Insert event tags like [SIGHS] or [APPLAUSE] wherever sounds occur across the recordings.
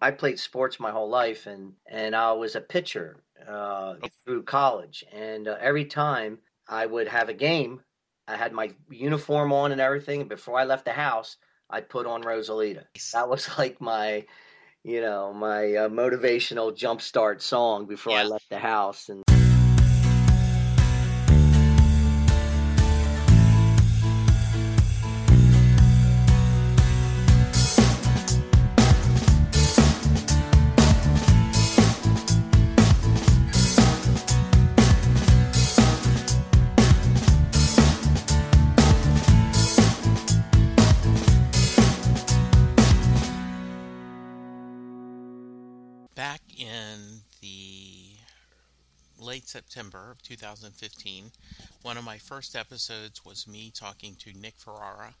I played sports my whole life, and and I was a pitcher uh, through college. And uh, every time I would have a game, I had my uniform on and everything. And before I left the house, I put on Rosalita. That was [LAUGHS] like my, you know, my uh, motivational jumpstart song before yeah. I left the house. And September of 2015. One of my first episodes was me talking to Nick Ferraro,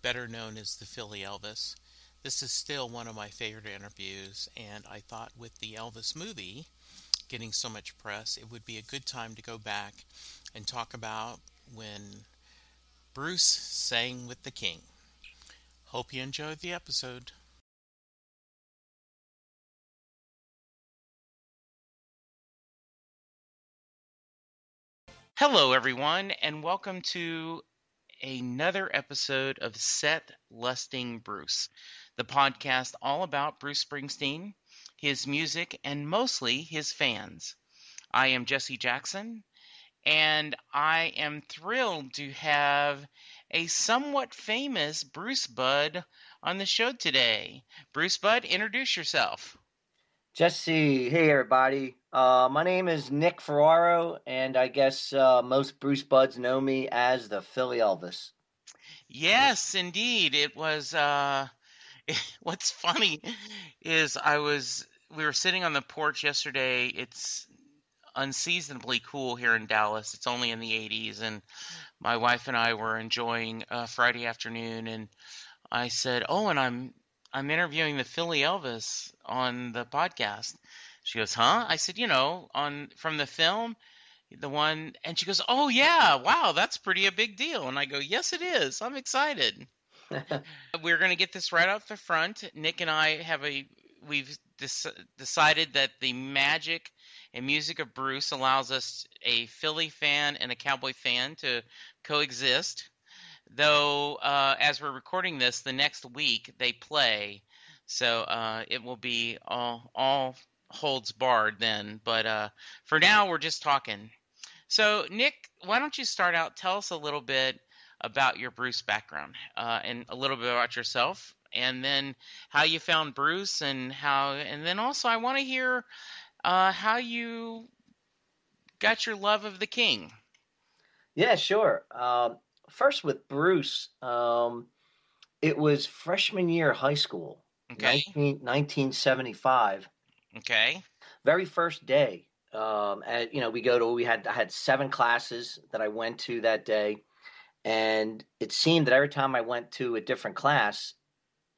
better known as the Philly Elvis. This is still one of my favorite interviews, and I thought with the Elvis movie getting so much press, it would be a good time to go back and talk about when Bruce sang with the King. Hope you enjoyed the episode. Hello, everyone, and welcome to another episode of Set Lusting Bruce, the podcast all about Bruce Springsteen, his music, and mostly his fans. I am Jesse Jackson, and I am thrilled to have a somewhat famous Bruce Bud on the show today. Bruce Bud, introduce yourself. Jesse, hey everybody. Uh, my name is Nick Ferraro, and I guess uh, most Bruce Buds know me as the Philly Elvis. Yes, indeed. It was. Uh, [LAUGHS] what's funny is I was. We were sitting on the porch yesterday. It's unseasonably cool here in Dallas. It's only in the 80s, and my wife and I were enjoying a Friday afternoon, and I said, "Oh, and I'm I'm interviewing the Philly Elvis on the podcast." She goes, "Huh?" I said, "You know, on from the film, the one." And she goes, "Oh yeah, wow, that's pretty a big deal." And I go, "Yes, it is. I'm excited." [LAUGHS] We're going to get this right off the front. Nick and I have a we've decided that the magic and music of Bruce allows us a Philly fan and a Cowboy fan to coexist. Though, uh, as we're recording this, the next week they play, so uh, it will be all all holds barred then. But uh, for now, we're just talking. So, Nick, why don't you start out? Tell us a little bit about your Bruce background uh, and a little bit about yourself, and then how you found Bruce, and how, and then also I want to hear uh, how you got your love of the King. Yeah, sure. Um, first with Bruce, um, it was freshman year high school, okay. 19, 1975. Okay. Very first day, um, at, you know, we go to we had I had seven classes that I went to that day, and it seemed that every time I went to a different class,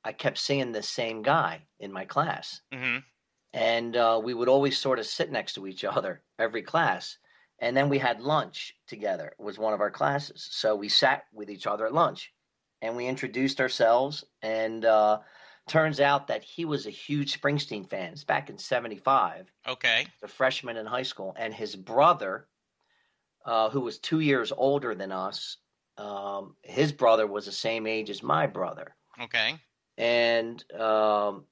I kept seeing the same guy in my class, mm-hmm. and uh, we would always sort of sit next to each [LAUGHS] other every class. And then we had lunch together. It was one of our classes, so we sat with each other at lunch, and we introduced ourselves and. Uh, Turns out that he was a huge Springsteen fan. It's back in 75. Okay. The freshman in high school. And his brother, uh, who was two years older than us, um, his brother was the same age as my brother. Okay. And um,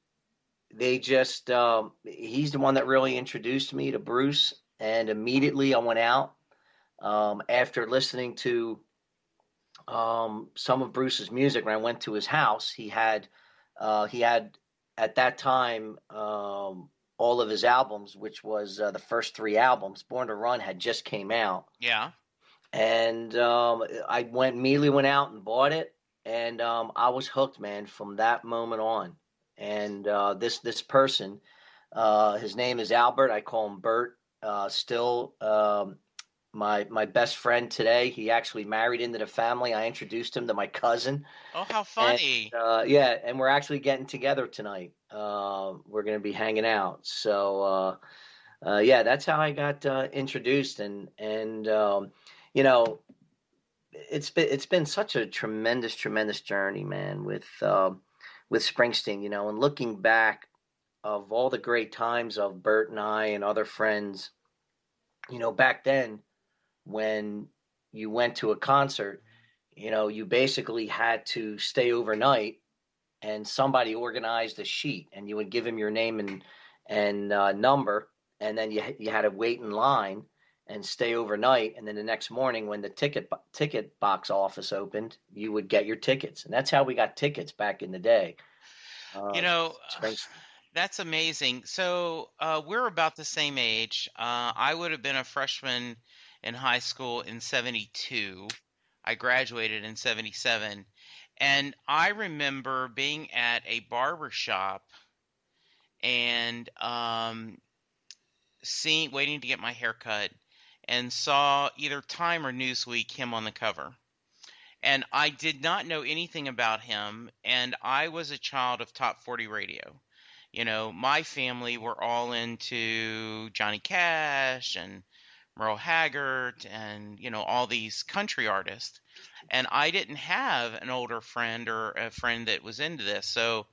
they just, um, he's the one that really introduced me to Bruce. And immediately I went out um, after listening to um, some of Bruce's music. When I went to his house, he had uh, he had at that time um, all of his albums, which was uh, the first three albums. Born to Run had just came out. Yeah. And um, I went immediately went out and bought it, and um, I was hooked, man, from that moment on. And uh, this this person, uh, his name is Albert. I call him Bert. Uh, still um, my my best friend today. He actually married into the family. I introduced him to my cousin. Oh, how funny! And, uh, yeah, and we're actually getting together tonight. Uh, we're going to be hanging out. So uh, uh, yeah, that's how I got uh, introduced, and and um, you know, it's been it's been such a tremendous, tremendous journey, man. With um, with Springsteen, you know, and looking back of all the great times of Bert and I and other friends, you know, back then when you went to a concert, you know, you basically had to stay overnight and somebody organized a sheet and you would give him your name and and uh, number and then you you had to wait in line and stay overnight. And then the next morning when the ticket ticket box office opened you would get your tickets. And that's how we got tickets back in the day. Uh, you know [SIGHS] that's amazing. So uh, we're about the same age. Uh, i would have been a freshman in high school in 72 i graduated in 77 and i remember being at a barber shop and um, seeing waiting to get my hair cut and saw either Time or Newsweek him on the cover. And I did not know anything about him, and I was a child of top 40 radio. You know, my family were all into Johnny Cash and Merle Haggard and, you know, all these country artists. And I didn't have an older friend or a friend that was into this. So,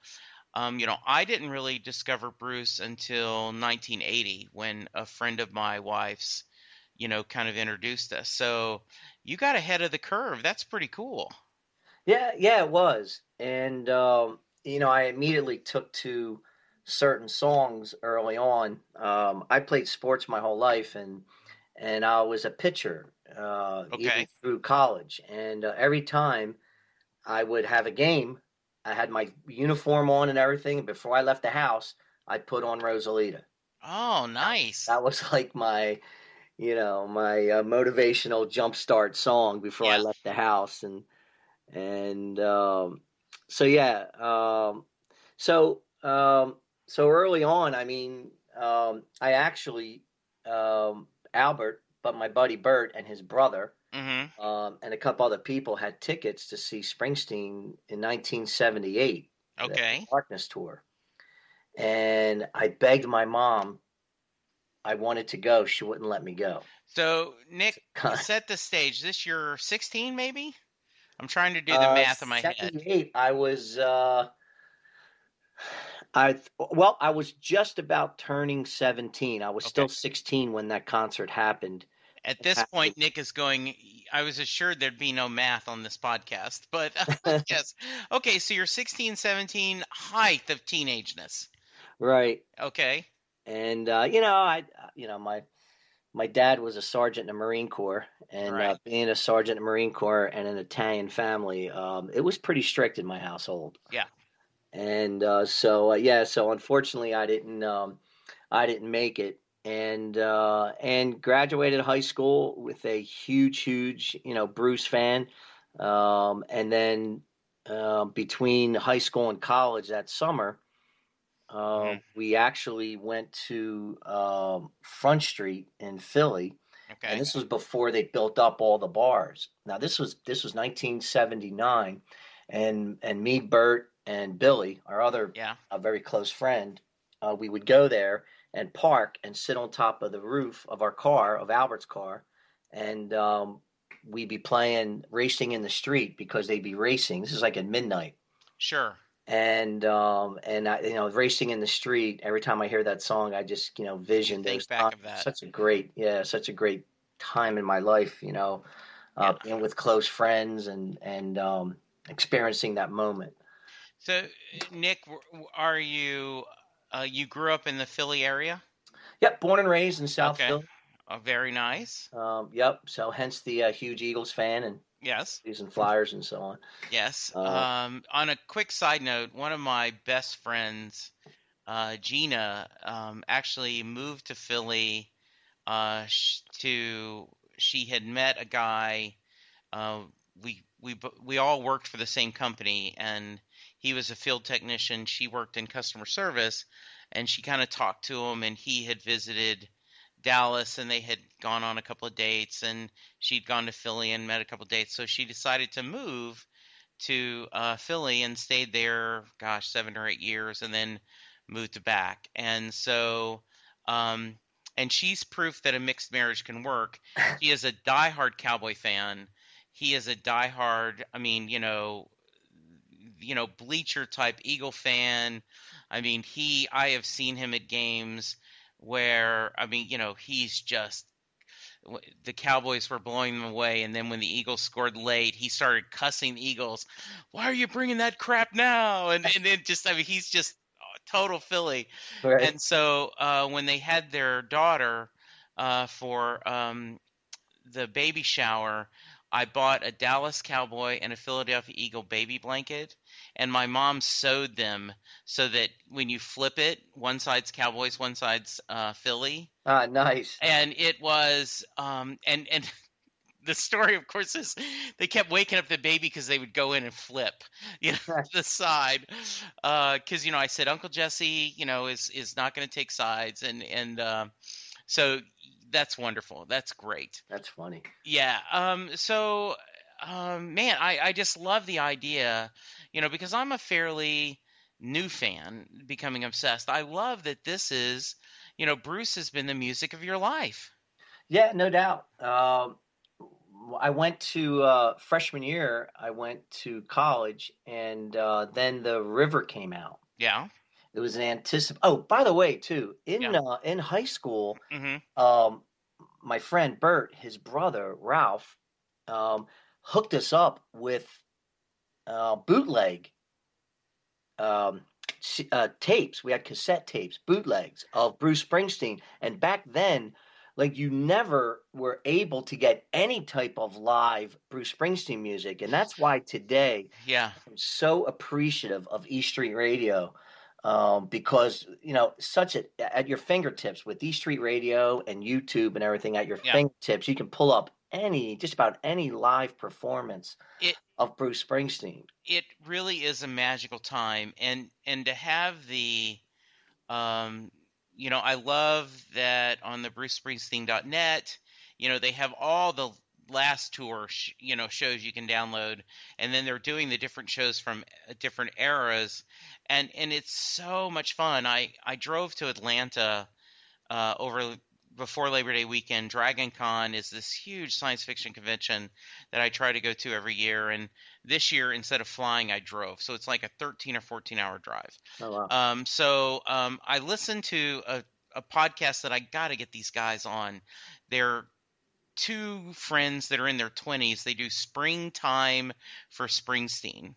um, you know, I didn't really discover Bruce until 1980 when a friend of my wife's you know, kind of introduced us. So you got ahead of the curve. That's pretty cool. Yeah, yeah, it was. And um, you know, I immediately took to certain songs early on. Um, I played sports my whole life, and and I was a pitcher uh, okay. even through college. And uh, every time I would have a game, I had my uniform on and everything. And before I left the house, I put on Rosalita. Oh, nice. That was like my you know my uh, motivational jumpstart song before yeah. I left the house, and and um, so yeah, um, so um, so early on, I mean, um, I actually um, Albert, but my buddy Bert and his brother. Mm-hmm. Um, and a couple other people had tickets to see Springsteen in 1978. Okay. Darkness tour. And I begged my mom I wanted to go. She wouldn't let me go. So, Nick, [LAUGHS] set the stage. This year 16, maybe? I'm trying to do the uh, math in my head. I was, uh, I well, I was just about turning 17. I was okay. still 16 when that concert happened. At this point, Nick is going. I was assured there'd be no math on this podcast, [LAUGHS] but [LAUGHS] yes. Okay, so you're 16, 17, height of teenageness. Right. Okay and uh, you know, I you know my my dad was a sergeant in the Marine Corps, and uh, right. uh, being a sergeant in the Marine Corps and an Italian family, um, it was pretty strict in my household. Yeah. And uh, so uh, yeah, so unfortunately, I didn't um, I didn't make it, and uh, and graduated high school with a huge, huge you know Bruce fan, um, and then between high school and college that summer. Uh, mm-hmm. We actually went to um, Front Street in Philly, okay. and this was before they built up all the bars. Now this was this was 1979, and and me, Bert, and Billy, our other yeah. a very close friend, uh, we would go there and park and sit on top of the roof of our car of Albert's car, and um, we'd be playing racing in the street because they'd be racing. This is like at midnight. Sure and um and I, you know racing in the street every time i hear that song i just you know vision those back of that. such a great yeah such a great time in my life you know uh yeah. being with close friends and and um experiencing that moment so nick are you uh you grew up in the philly area yep born and raised in south okay. philly oh, very nice um yep so hence the uh, huge eagles fan and Yes. Using flyers and so on. Yes. Uh, um, on a quick side note, one of my best friends, uh, Gina, um, actually moved to Philly. Uh, to she had met a guy. Uh, we we we all worked for the same company, and he was a field technician. She worked in customer service, and she kind of talked to him, and he had visited Dallas and they had gone on a couple of dates and she'd gone to Philly and met a couple of dates. So she decided to move to uh, Philly and stayed there, gosh, seven or eight years and then moved back. And so, um, and she's proof that a mixed marriage can work. [LAUGHS] He is a diehard cowboy fan. He is a diehard, I mean, you know, you know, bleacher type Eagle fan. I mean, he I have seen him at games where I mean, you know, he's just the Cowboys were blowing them away, and then when the Eagles scored late, he started cussing the Eagles. Why are you bringing that crap now? And and then just I mean, he's just total Philly. Right. And so uh, when they had their daughter uh, for um, the baby shower, I bought a Dallas Cowboy and a Philadelphia Eagle baby blanket, and my mom sewed them so that when you flip it, one side's Cowboys, one side's uh, Philly. Ah, nice. And it was, um, and and [LAUGHS] the story, of course, is they kept waking up the baby because they would go in and flip, you know, [LAUGHS] the side. Because uh, you know, I said Uncle Jesse, you know, is is not going to take sides, and and uh, so that's wonderful. That's great. That's funny. Yeah. Um. So, um, man, I I just love the idea, you know, because I'm a fairly new fan, becoming obsessed. I love that this is, you know, Bruce has been the music of your life. Yeah, no doubt. Um, I went to uh, freshman year. I went to college, and uh, then the River came out. Yeah. It was an anticip. Oh, by the way, too in yeah. uh, in high school, mm-hmm. um, my friend Bert, his brother Ralph, um, hooked us up with uh, bootleg um, uh, tapes. We had cassette tapes, bootlegs of Bruce Springsteen, and back then like you never were able to get any type of live Bruce Springsteen music, and that's why today, yeah, I'm so appreciative of E Street Radio um, because you know such a, at your fingertips with E Street Radio and YouTube and everything at your yeah. fingertips, you can pull up any just about any live performance it, of Bruce Springsteen. It really is a magical time, and and to have the um, you know, I love that on the BruceSpringsteen.net, you know, they have all the last tour, sh- you know, shows you can download, and then they're doing the different shows from uh, different eras, and and it's so much fun. I I drove to Atlanta uh, over before Labor Day weekend, Dragon Con is this huge science fiction convention that I try to go to every year. And this year, instead of flying, I drove. So it's like a 13 or 14 hour drive. Oh, wow. Um, so um, I listened to a, a podcast that I got to get these guys on. They're two friends that are in their 20s. They do springtime for Springsteen.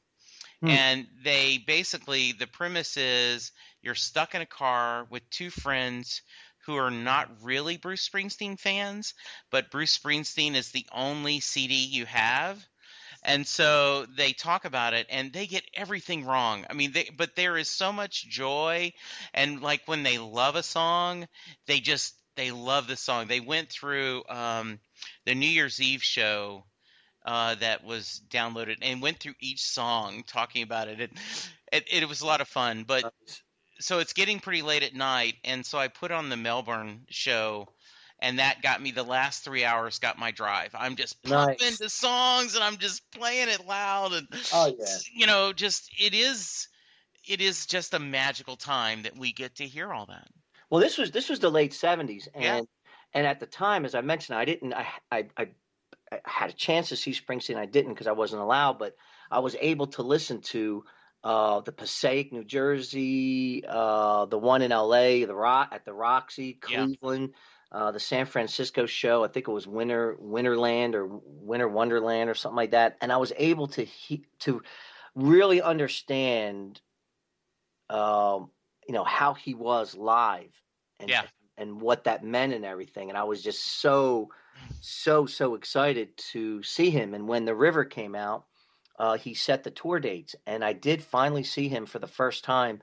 Hmm. And they basically, the premise is you're stuck in a car with two friends who are not really Bruce Springsteen fans, but Bruce Springsteen is the only CD you have. And so they talk about it and they get everything wrong. I mean, they, but there is so much joy. And like when they love a song, they just, they love the song. They went through um, the New Year's Eve show uh, that was downloaded and went through each song talking about it. It, it, it was a lot of fun, but so it's getting pretty late at night, and so I put on the Melbourne show, and that got me the last three hours. Got my drive. I'm just pumping nice. the songs, and I'm just playing it loud, and oh yeah, you know, just it is, it is just a magical time that we get to hear all that. Well, this was this was the late '70s, and yeah. and at the time, as I mentioned, I didn't, I I, I, I had a chance to see Springsteen. I didn't because I wasn't allowed, but I was able to listen to uh, the Passaic, New Jersey, uh, the one in L.A., the Rock at the Roxy, Cleveland, yeah. uh, the San Francisco show. I think it was Winter Winterland or Winter Wonderland or something like that. And I was able to he, to really understand, um, you know, how he was live and yeah. and what that meant and everything. And I was just so so so excited to see him. And when the River came out uh, he set the tour dates, and I did finally see him for the first time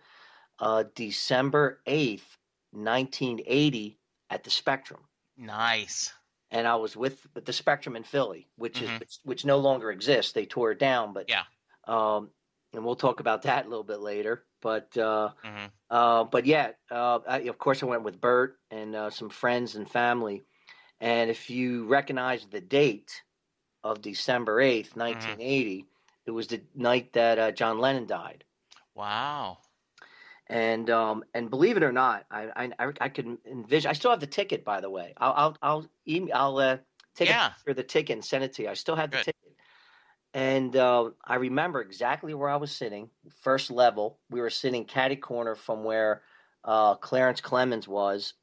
uh, December eighth, nineteen eighty, at the Spectrum. Nice. And I was with, the Spectrum in Philly, which mm-hmm. is which, which, no longer exists. They tore it down, but yeah. Um, and we'll talk about that a little bit later. But uh, mm-hmm. uh, but yeah, uh, I, of course I went with Bert and uh, some friends and family. And if you recognize the date of December eighth, mm-hmm. nineteen eighty, it was the night that uh, John Lennon died. Wow. And um, and believe it or not, I I I could envision. I still have the ticket, by the way. I'll I'll I'll email, I'll uh, take yeah. a picture the ticket and send it to you. I still have the ticket. And uh, I remember exactly where I was sitting, first level. We were sitting catty corner from where uh, Clarence Clemons was,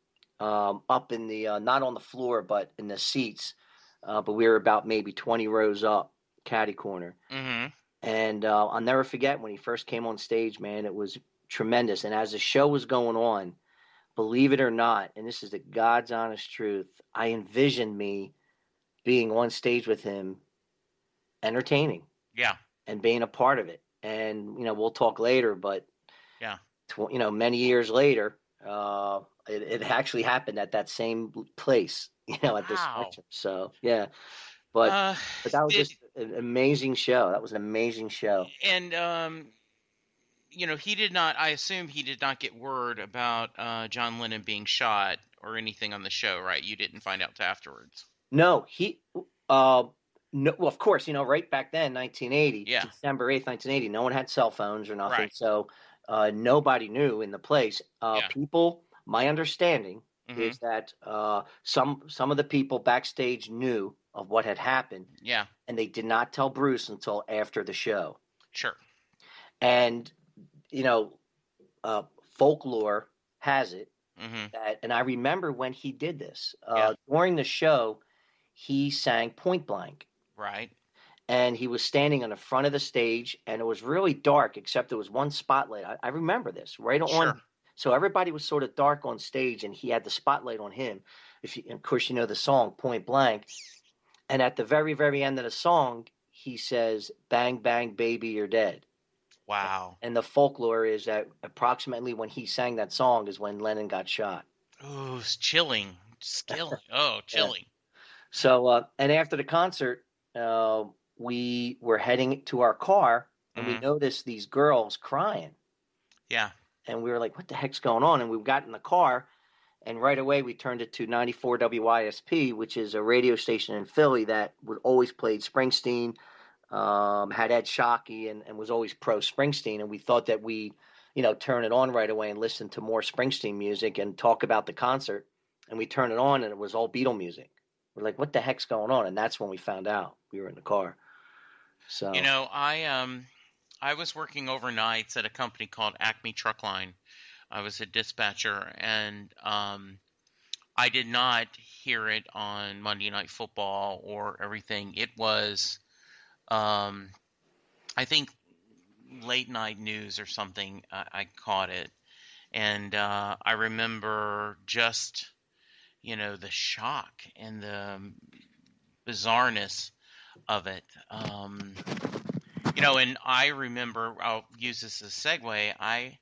um, up in the uh, not on the floor but in the seats. Uh, but we were about maybe twenty rows up, caddy corner. Mm-hmm. And uh, I'll never forget when he first came on stage, man. It was tremendous. And as the show was going on, believe it or not, and this is the God's honest truth, I envisioned me being on stage with him, entertaining Yeah. and being a part of it. And you know, we'll talk later, but Yeah. tw- you know, many years later, uh, it, it actually happened at that same place, [LAUGHS] you know, at this Wow. spectrum. So yeah, but Uh, but that was did- just an amazing show. That was an amazing show. and um, you know, he did not. I assume he did not get word about uh, John Lennon being shot or anything on the show, right? You didn't find out till afterwards. No, he, uh, no, well, of course, you know, right back then, 1980, Yeah. December 8th, 1980, no one had cell phones or nothing. Right. So uh, nobody knew in the place. Uh, Yeah. People, my understanding Mhm. is that uh, some some of the people backstage knew of what had happened, Yeah, and they did not tell Bruce until after the show. sure. And you know, uh, folklore has it hmm that, and I remember when he did this uh, Yeah. during the show, he sang Point Blank. Right. and he was standing on the front of the stage and it was really dark except there was one spotlight i, I remember this right on Sure. So everybody was sort of dark on stage and he had the spotlight on him if you of course you know the song point blank and at the very very end of the song he says bang bang baby you're dead Wow. and the folklore is that approximately when he sang that song is when lennon got shot Ooh, it's chilling. Skilling. [LAUGHS] Oh, chilling. so uh, and after the concert uh, we were heading to our car and we Mhm. noticed these girls crying Yeah. And we were like, "What the heck's going on?" And we got in the car, and right away we turned it to 94 WYSP, which is a radio station in Philly that would always played Springsteen, um, had Ed Sciaky, and, and was always pro Springsteen. And we thought that we, you know, turn it on right away and listen to more Springsteen music and talk about the concert. And we turned it on, and it was all Beatle music. We're like, "What the heck's going on?" And that's when we found out we were in the car. So You know, I um I was working overnights at a company called Acme Truckline. I was a dispatcher and um I did not hear it on Monday Night Football or everything. It was um I think late night news or something I, I caught it. And uh I remember just you know the shock and the bizarreness of it. Um, you know, and I remember I'll use this as a segue. I,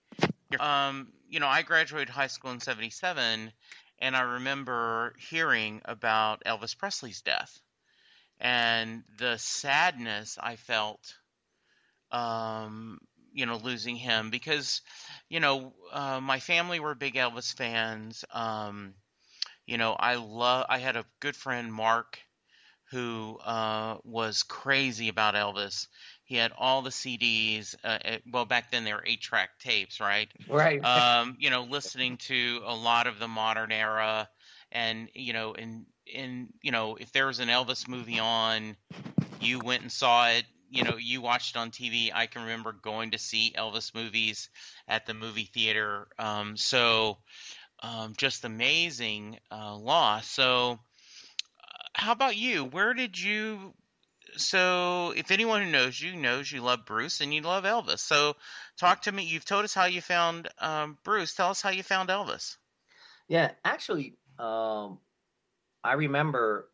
um, you know, I graduated high school in '77, and I remember hearing about Elvis Presley's death and the sadness I felt. Um, you know, losing him because, you know, uh, my family were big Elvis fans. Um, you know, I love. I had a good friend, Mark, who uh, was crazy about Elvis. He had all the CDs. Uh, uh, well, back then they were eight-track tapes, right? right, [LAUGHS] Um, you know, listening to a lot of the modern era, and you know, and and you know, if there was an Elvis movie on, you went and saw it. You know, you watched it on TV. I can remember going to see Elvis movies at the movie theater. Um, so, um, just amazing uh, loss. So, how about you? Where did you? So, if anyone who knows you knows you love Bruce and you love Elvis. So, talk to me. You've told us how you found um, Bruce. Tell us how you found Elvis. Yeah, actually, um, I remember.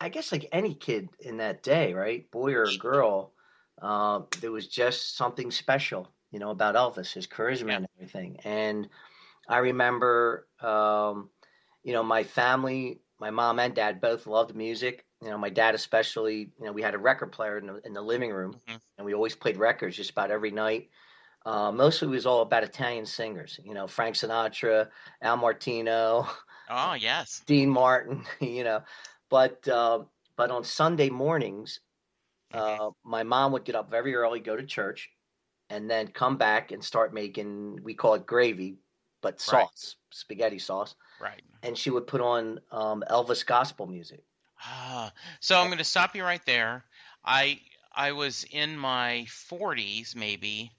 I guess like any kid in that day, right, boy or girl, uh, there was just something special, you know, about Elvis, his charisma Yeah. and everything. And I remember, um, you know, my family, my mom and dad both loved music. You know, my dad especially. You know, we had a record player in the in the living room, Mhm. and we always played records just about every night. Uh, mostly it was all about Italian singers. You know, Frank Sinatra, Al Martino. Oh yes. [LAUGHS] Dean Martin, [LAUGHS] you know. But uh, but on Sunday mornings, uh, my mom would get up very early, go to church, and then come back and start making we call it gravy, but Right. sauce, spaghetti sauce, Right. and she would put on um, Elvis gospel music. Ah, so I'm going to stop you right there. I I was in my 40s, maybe.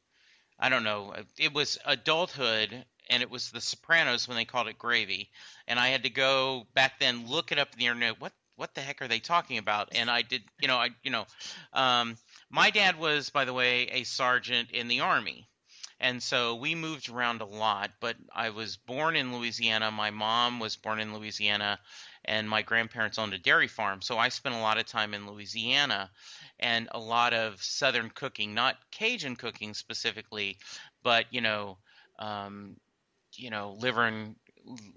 I don't know. It was adulthood, and it was The Sopranos when they called it gravy. And I had to go back then look it up in the internet. What what the heck are they talking about? And I did, you know, I you know, um, my dad was, by the way, a sergeant in the army. And so we moved around a lot, but I was born in Louisiana. My mom was born in Louisiana, and my grandparents owned a dairy farm. So I spent a lot of time in Louisiana and a lot of Southern cooking, not Cajun cooking specifically, but you know, um, you know, liver and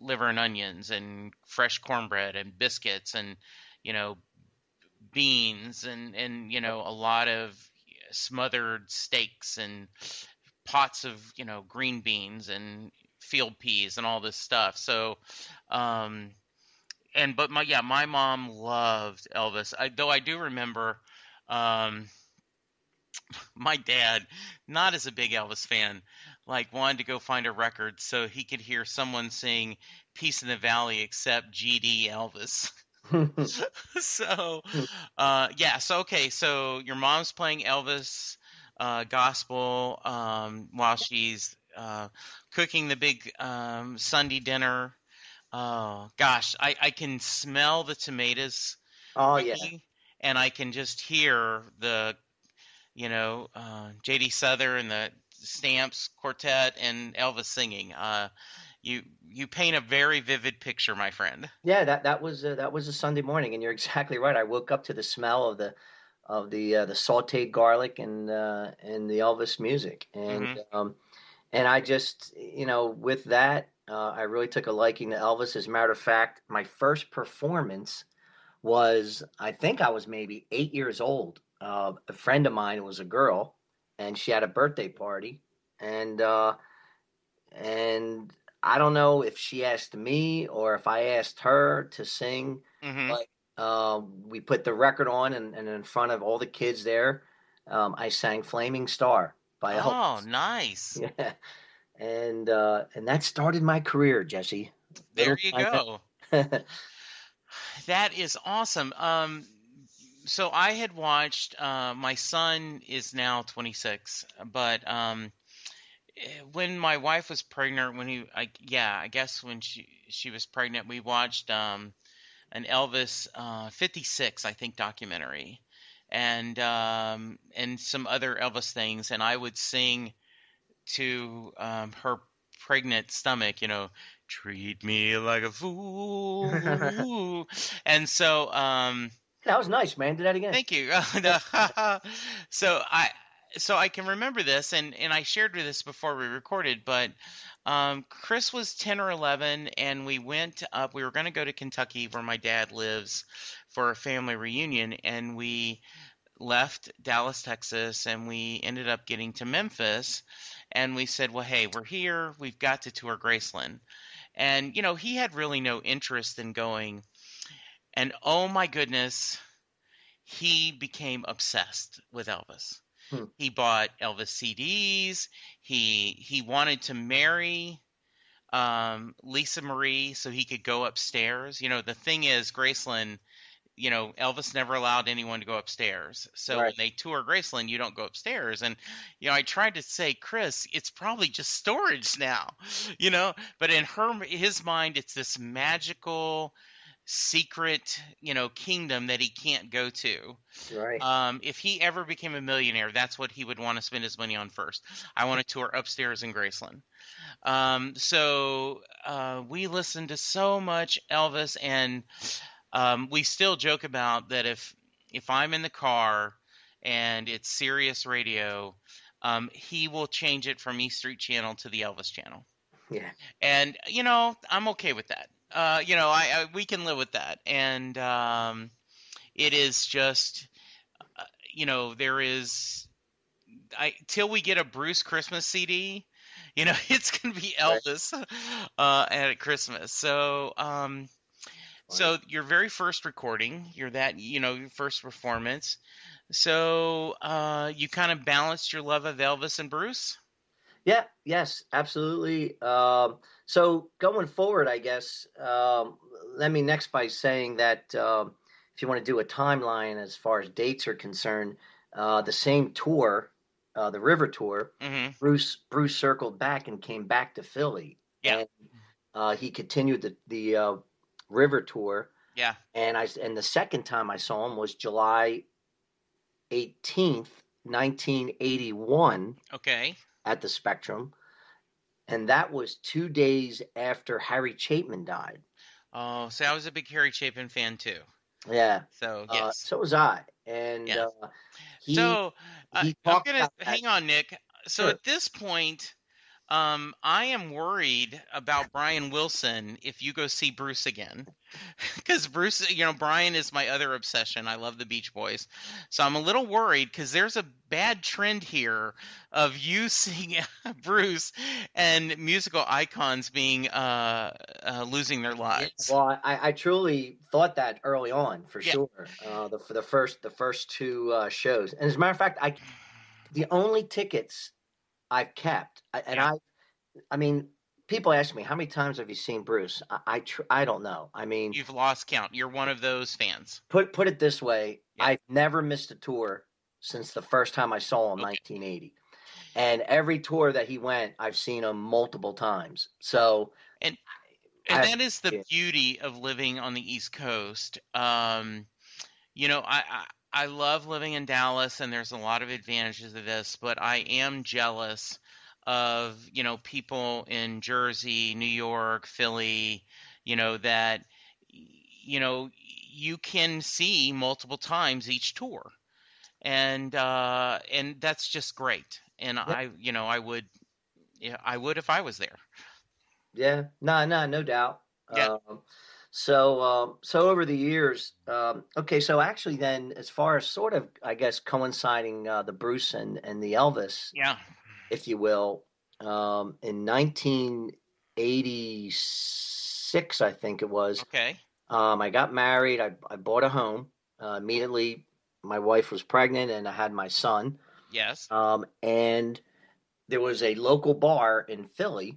liver and onions and fresh cornbread and biscuits and you know beans and and you know a lot of smothered steaks and pots of you know green beans and field peas and all this stuff. So um and but my yeah my mom loved elvis. I, though i do remember um [LAUGHS] my dad not as a big elvis fan like wanted to go find a record so he could hear someone sing peace in the valley except gd elvis. [LAUGHS] [LAUGHS] So uh yeah so okay so your mom's playing elvis uh gospel um while she's uh cooking the big um sunday dinner oh gosh i i can smell the tomatoes oh yeah and i can just hear the you know uh jd sumner and the stamps quartet and elvis singing uh you you paint a very vivid picture, my friend. Yeah, that that was uh, that was a Sunday morning, and you're exactly right. I woke up to the smell of the of the uh, the sautéed garlic and uh, and the Elvis music, and mm-hmm. um, and I just you know with that uh, I really took a liking to Elvis. As a matter of fact, my first performance was I think I was maybe eight years old. Uh, a friend of mine was a girl, and she had a birthday party, and uh, and I don't know if she asked me or if I asked her to sing. Mm-hmm. But uh, we put the record on, and, and, in front of all the kids there, um, I sang "Flaming Star" by Elvis. Oh, nice! [LAUGHS] Yeah, and uh, and that started my career, Jesse. There you go. [LAUGHS] that is awesome. Um, so I had watched. Uh, my son is now 26, but um, when my wife was pregnant, when he, I, yeah, I guess when she she was pregnant, we watched um, an Elvis uh, '56, I think, documentary, and um, and some other Elvis things, and I would sing to um, her pregnant stomach, you know, treat me like a fool, [LAUGHS] and so. Um, that was nice, man. Do that again. Thank you. [LAUGHS] so I so I can remember this, and and I shared with this before we recorded, but um, Chris was ten or eleven, and we went up. We were going to go to Kentucky, where my dad lives, for a family reunion, and we left Dallas, Texas, and we ended up getting to Memphis, and we said, well, hey, we're here. We've got to tour Graceland, and you know he had really no interest in going, and oh my goodness, he became obsessed with Elvis Hmm. He bought Elvis CDs. He he wanted to marry um, Lisa Marie so he could go upstairs. You know, the thing is, Graceland, you know, Elvis never allowed anyone to go upstairs. So right. when they tour Graceland, you don't go upstairs. And, you know, I tried to say, Chris, it's probably just storage now, [LAUGHS] you know, but in her, his mind, it's this magical, secret, you know, kingdom that he can't go to. Right. Um, if he ever became a millionaire, that's what he would want to spend his money on first. I want to tour upstairs in Graceland. Um, so uh, we listened to so much Elvis, and um, we still joke about that if if I'm in the car and it's Sirius Radio, um, he will change it from East Street Channel to the Elvis Channel. Yeah. And you know, I'm okay with that. Uh, you know, I, I, we can live with that, and um, it is just, uh, you know, there is, I till we get a Bruce Christmas CD, you know, [LAUGHS] it's gonna be Elvis uh, at Christmas. So, um, so your very first recording, you're that, you know, your first performance. So uh, you kind of balanced your love of Elvis and Bruce. Yeah. Yes. Absolutely. Um, so going forward, I guess, um, let me next by saying that uh, if you want to do a timeline as far as dates are concerned, uh, the same tour, uh, the River Tour, hmm Bruce Bruce circled back and came back to Philly. Yeah. And uh, he continued the the uh, River Tour, Yeah. and I and the second time I saw him was July eighteenth, nineteen eighty one, Okay. At the Spectrum, and that was two days after Harry Chapin died. Oh, so I was a big Harry Chapin fan too. Yeah, So uh, so was I, and Yeah. uh, he so uh, he I'm gonna hang on, Nick. So Sure. at this point, um, I am worried about Brian Wilson if you go see Bruce again, [LAUGHS] because Bruce, you know, Brian is my other obsession. I love the Beach Boys, so I'm a little worried because there's a bad trend here of you [LAUGHS] seeing Bruce and musical icons being uh, uh, losing their Yeah, lives. well, I, I truly thought that early on for Yeah. sure. Uh, the for the first the first two uh, shows, and as a matter of fact, I the only tickets I've kept, and Yeah. I, I mean, people ask me how many times have you seen Bruce? I I, tr- I don't know. I mean, You've lost count. You're one of those fans. put put it this way, Yeah. I've never missed a tour since the first time I saw him, Okay. 1980. And every tour that he went, I've seen him multiple times. So And I- that is the yeah. beauty of living on the East Coast. Um, you know, I, I I love living in Dallas, and there's a lot of advantages of this, but I am jealous of you know people in Jersey, New York, Philly. You know that you know you can see multiple times each tour, and uh, and that's just great. And I, you know, I would, yeah, I would if I was there. yeah, no, no, no doubt. Yeah. Um, so um, so over the years, um, okay, so actually then, as far as sort of, I guess, coinciding uh, the Bruce and, and the Elvis, Yeah. if you will, um, in 1986, I think it was. Okay. Um, I got married. I, I bought a home. Uh, immediately, my wife was pregnant, and I had my son. Yes. Um, and there was a local bar in Philly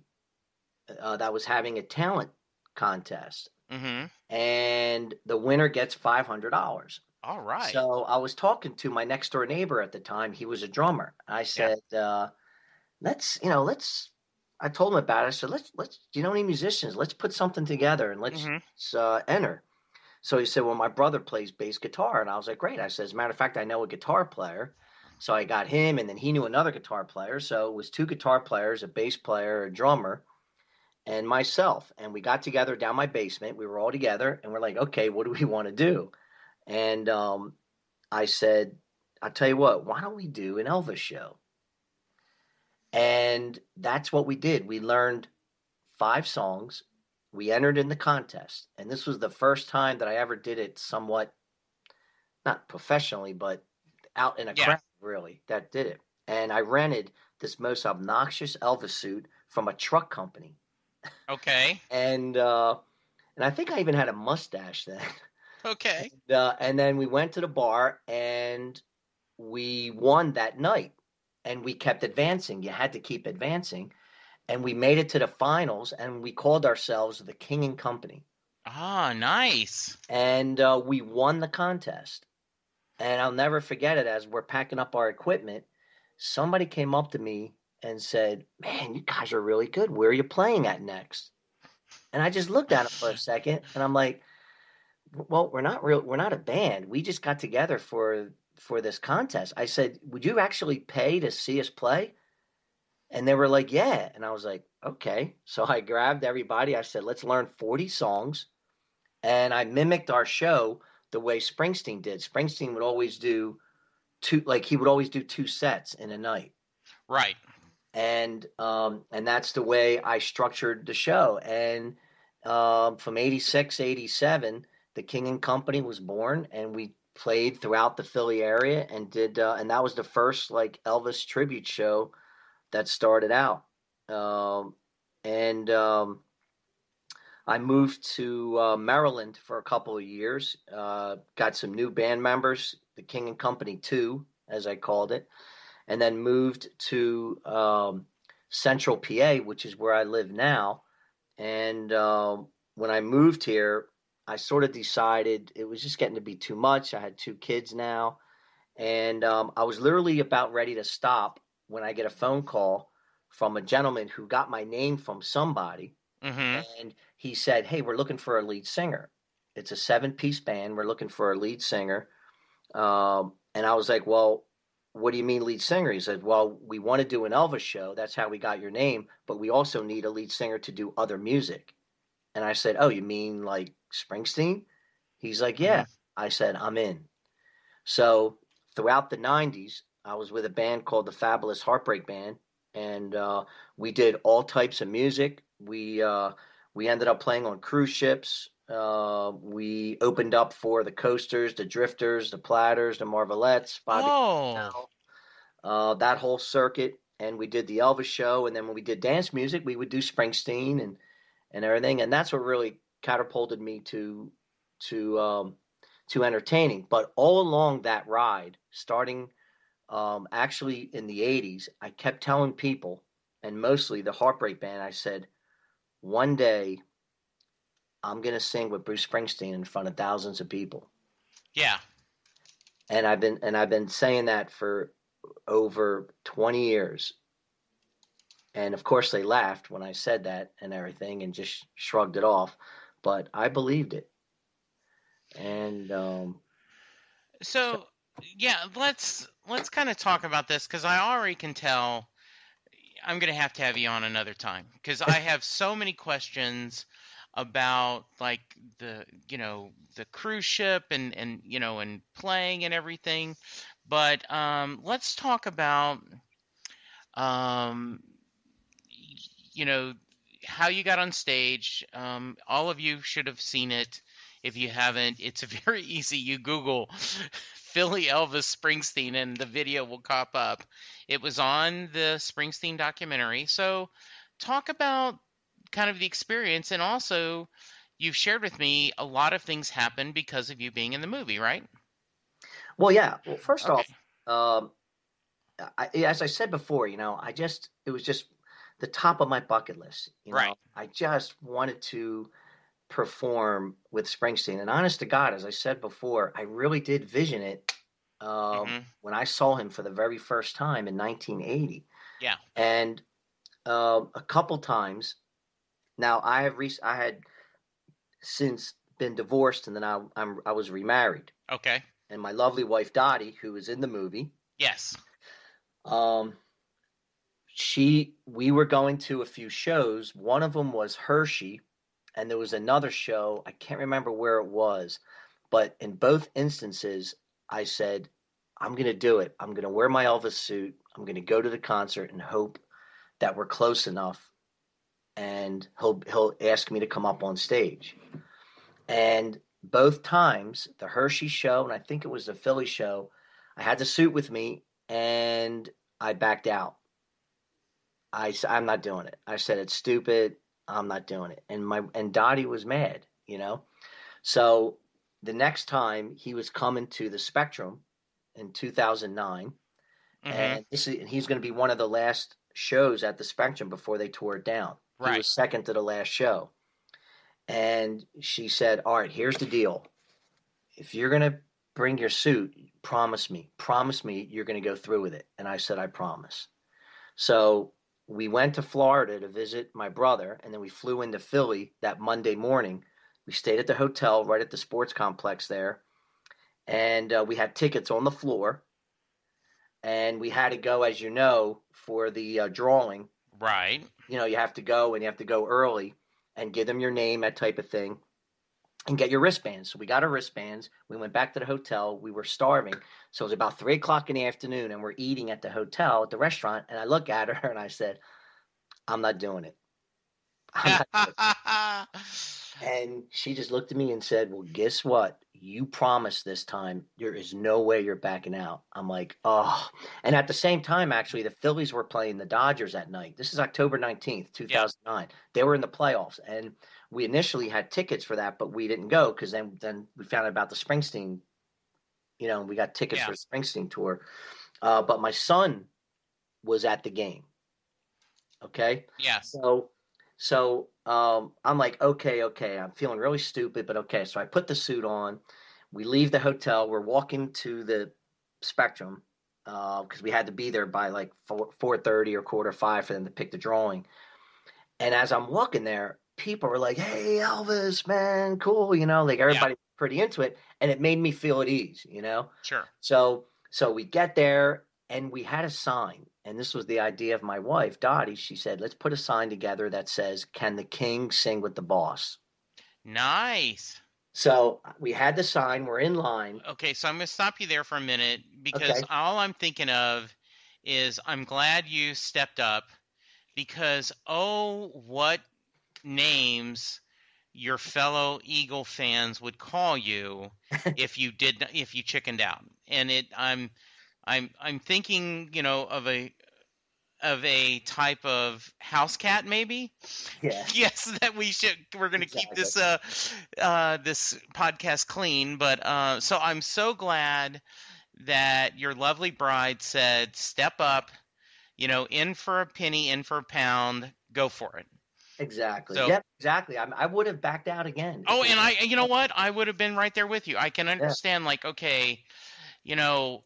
uh, that was having a talent contest, Mm-hmm. and the winner gets five hundred dollars. All right. So I was talking to my next door neighbor at the time. He was a drummer. I said, uh, "Let's, you know, let's." I told him about it. I said, "Let's, let's. Do you know any musicians? Let's put something together and let's, Mhm. let's uh, enter." So he said, "Well, my brother plays bass guitar," and I was like, "Great." I said, "As a matter of fact, I know a guitar player." So I got him, and then he knew another guitar player. So it was two guitar players, a bass player, a drummer, and myself. And we got together down my basement. We were all together, and we're like, "Okay, what do we [LAUGHS] want to do?" And um, I said, I'll tell you what, why don't we do an Elvis show? And that's what we did. We learned five songs. We entered in the contest. And this was the first time that I ever did it somewhat, not professionally, but out in a Yeah. crowd, really, that did it. And I rented this most obnoxious Elvis suit from a truck company. Okay. And, uh, and I think I even had a mustache then. Okay. [LAUGHS] And, uh, and then we went to the bar and we won that night and we kept advancing. You had to keep advancing. And we made it to the finals and we called ourselves the King and Company. Ah, nice. And uh, we won the contest. And I'll never forget it as we're packing up our equipment. Somebody came up to me and said, Man, you guys are really good. Where are you playing at next? And I just looked at him for a second and I'm like, well, we're not real. We're not a band. We just got together for for this contest. I said, would you actually pay to see us play? And they were like, yeah. And I was like, okay. So I grabbed everybody. I said, let's learn 40 songs. And I mimicked our show the way Springsteen did. Springsteen would always do two, like he would always do two sets in a night Right. And um, and that's the way I structured the show. And um, from 86, 87, the King and Company was born, and we played throughout the Philly area, and did uh, and that was the first like Elvis tribute show that started out. Um, and um, I moved to uh, Maryland for a couple of years. Uh, got some new band members, the King and Company Two, as I called it and then moved to um, Central PA, which is where I live now. And um, when I moved here, I sort of decided it was just getting to be too much. I had two kids now, and um, I was literally about ready to stop when I get a phone call from a gentleman who got my name from somebody, Mm-hmm. and he said, "Hey, we're looking for a lead singer. It's a seven-piece band. We're looking for a lead singer." Um, and I was like, "Well, what do you mean lead singer?" He said, "Well, we want to do an Elvis show. That's how we got your name, but we also need a lead singer to do other music." And I said, "Oh, you mean like Springsteen?" He's like, "Yeah." I said, "I'm in." So throughout the '90s, I was with a band called the Fabulous Heartbreak Band, and uh, we did all types of music. We uh, we ended up playing on cruise ships. Uh, we opened up for the Coasters, the Drifters, the Platters, the Marvelettes, Bobby Oh, uh, that whole circuit. And we did the Elvis show, and then when we did dance music, we would do Springsteen and and everything. And that's what really catapulted me to to um, to entertaining. But all along that ride, starting um, actually in the '80s, I kept telling people, and mostly the Heartbreak Band, I said, one day I'm going to sing with Bruce Springsteen in front of thousands of people. yeah. And I've been and I've been saying that for over 20 years. And of course they laughed when I said that and everything and just shrugged it off, but I believed it. And um So, yeah, let's let's kind of talk about this because I already can tell I'm gonna have to have you on another time because I [LAUGHS] have so many questions about like the you know the cruise ship and and you know and playing and everything. But um, let's talk about um, you know how you got on stage. Um, all of you should have seen it. If you haven't, it's [LAUGHS] very easy. You Google [LAUGHS] Philly Elvis Springsteen and the video will pop up. It was on the Springsteen documentary. So, talk about kind of the experience and also you've shared with me a lot of things happened because of you being in the movie, right? well yeah, well first Okay. off, um I, as I said before, you know, I just it was just the top of my bucket list, you know. Right. I just wanted to perform with Springsteen. And honest to God, as I said before, I really did vision it um, Mhm. when I saw him for the very first time in 1980. Yeah. And um a couple times. Now I have rec- I had since been divorced, and then I I'm, I was remarried, Okay. and my lovely wife Dottie, who was in the movie, Yes. um, she we were going to a few shows. One of them was Hershey, and there was another show. I can't remember where it was, but in both instances, I said, "I'm going to do it. I'm going to wear my Elvis suit. I'm going to go to the concert and hope that we're close enough, and he'll he'll ask me to come up on stage." And both times, the Hershey show and I think it was the Philly show, I had the suit with me, and I backed out. I I'm not doing it. I said it's stupid. I'm not doing it. And my and Dottie was mad, you know. So the next time he was coming to the Spectrum in 2009, Mhm. and this is he's going to be one of the last shows at the Spectrum before they tore it down. He Right. was second to the last show. And she said, "All right, here's the deal. If you're going to bring your suit, promise me. Promise me you're going to go through with it." And I said, "I promise." So we went to Florida to visit my brother, and then we flew into Philly that Monday morning. We stayed at the hotel right at the sports complex there, and uh, we had tickets on the floor. And we had to go, as you know, for the uh, drawing. Right. You know, you have to go and you have to go early and give them your name, that type of thing, and get your wristbands. So we got our wristbands. We went back to the hotel. We were starving. So it was about three o'clock in the afternoon, and we're eating at the hotel, at the restaurant. And I look at her and I said, I'm not doing it. I'm not doing it. [LAUGHS] And she just looked at me and said, Well, guess what? You promise this time there is no way you're backing out. I'm like, Oh. And at the same time, actually, the Phillies were playing the Dodgers at night. This is October 19th, 2009. They were in the playoffs. And we initially had tickets for that, but we didn't go because then, then we found out about the Springsteen, you know, we got tickets Yeah. for the Springsteen tour. Uh, but my son was at the game. Okay. yes. So, so um, I'm like, okay, okay. I'm feeling really stupid, but okay. So I put the suit on. We leave the hotel. We're walking to the Spectrum because uh, we had to be there by like four four thirty or quarter five for them to pick the drawing. And as I'm walking there, people were like, "Hey, Elvis, man, cool," you know, like everybody yeah. pretty into it, and it made me feel at ease, you know. Sure. So so we get there and we had a sign, and this was the idea of my wife, Dottie. She said, "Let's put a sign together that says, "Can the king sing with the boss?" Nice. So we had the sign. We're in line. Okay, so I'm going to stop you there for a minute because okay. all I'm thinking of is I'm glad you stepped up because oh, what names your fellow Eagle fans would call you [LAUGHS] if you did if you chickened out. And it I'm I'm I'm thinking, you know, of a of a type of house cat maybe yeah [LAUGHS] yes that we should we're going to exactly. keep this uh uh this podcast clean but uh so i'm so glad that your lovely bride said step up you know in for a penny in for a pound go for it Exactly. So, yep. Exactly. I, I would have backed out again. Oh, and I, you know what? I would have been right there with you. I can understand. Yeah. Like, okay, you know,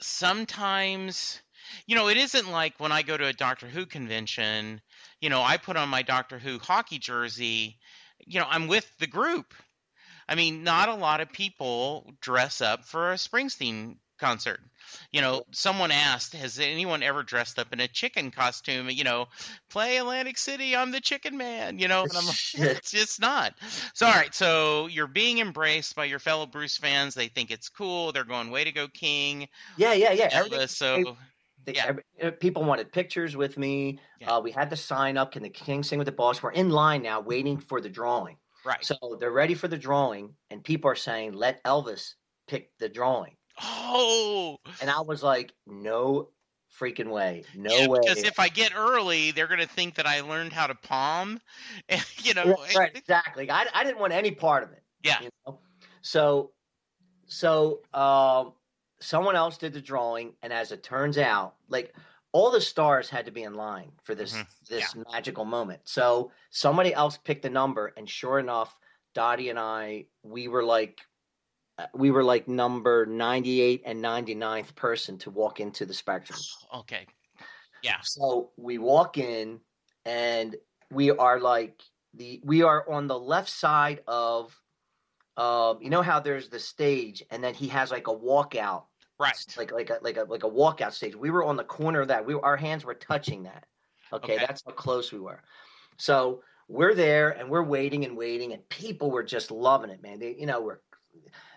sometimes, you know, it isn't like when I go to a Doctor Who convention. You know, I put on my Doctor Who hockey jersey. You know, I'm with the group. I mean, not a lot of people dress up for a Springsteen concert. You know, someone asked, has anyone ever dressed up in a chicken costume? You know, play Atlantic City, I'm the chicken man, you know, and I'm like, [LAUGHS] it's just not. So, all right, so you're being embraced by your fellow Bruce fans. They think it's cool. They're going, way to go, King. Yeah, yeah, yeah. Elvis. so. They, yeah. Uh, people wanted pictures with me. Yeah. Uh, we had the sign up. Can the king sing with the boss? We're in line now, waiting for the drawing. Right. So they're ready for the drawing, and people are saying, "Let Elvis pick the drawing." Oh. And I was like, no freaking way. No yeah, way. Because if I get early, they're going to think that I learned how to palm. [LAUGHS] You know, right, exactly. I, I didn't want any part of it. Yeah. You know? So, so um, someone else did the drawing, and as it turns out, like all the stars had to be in line for this mm-hmm. this yeah. magical moment. So somebody else picked the number, and sure enough, Dottie and I, we were like we were like number 98 and 99th person to walk into the spectrum. Okay. Yeah. So we walk in and we are like the we are on the left side of um you know how there's the stage and then he has like a walkout right like like a like a like a walkout stage we were on the corner of that we our hands were touching that okay, okay. that's how close we were so we're there and we're waiting and waiting and people were just loving it man they you know we're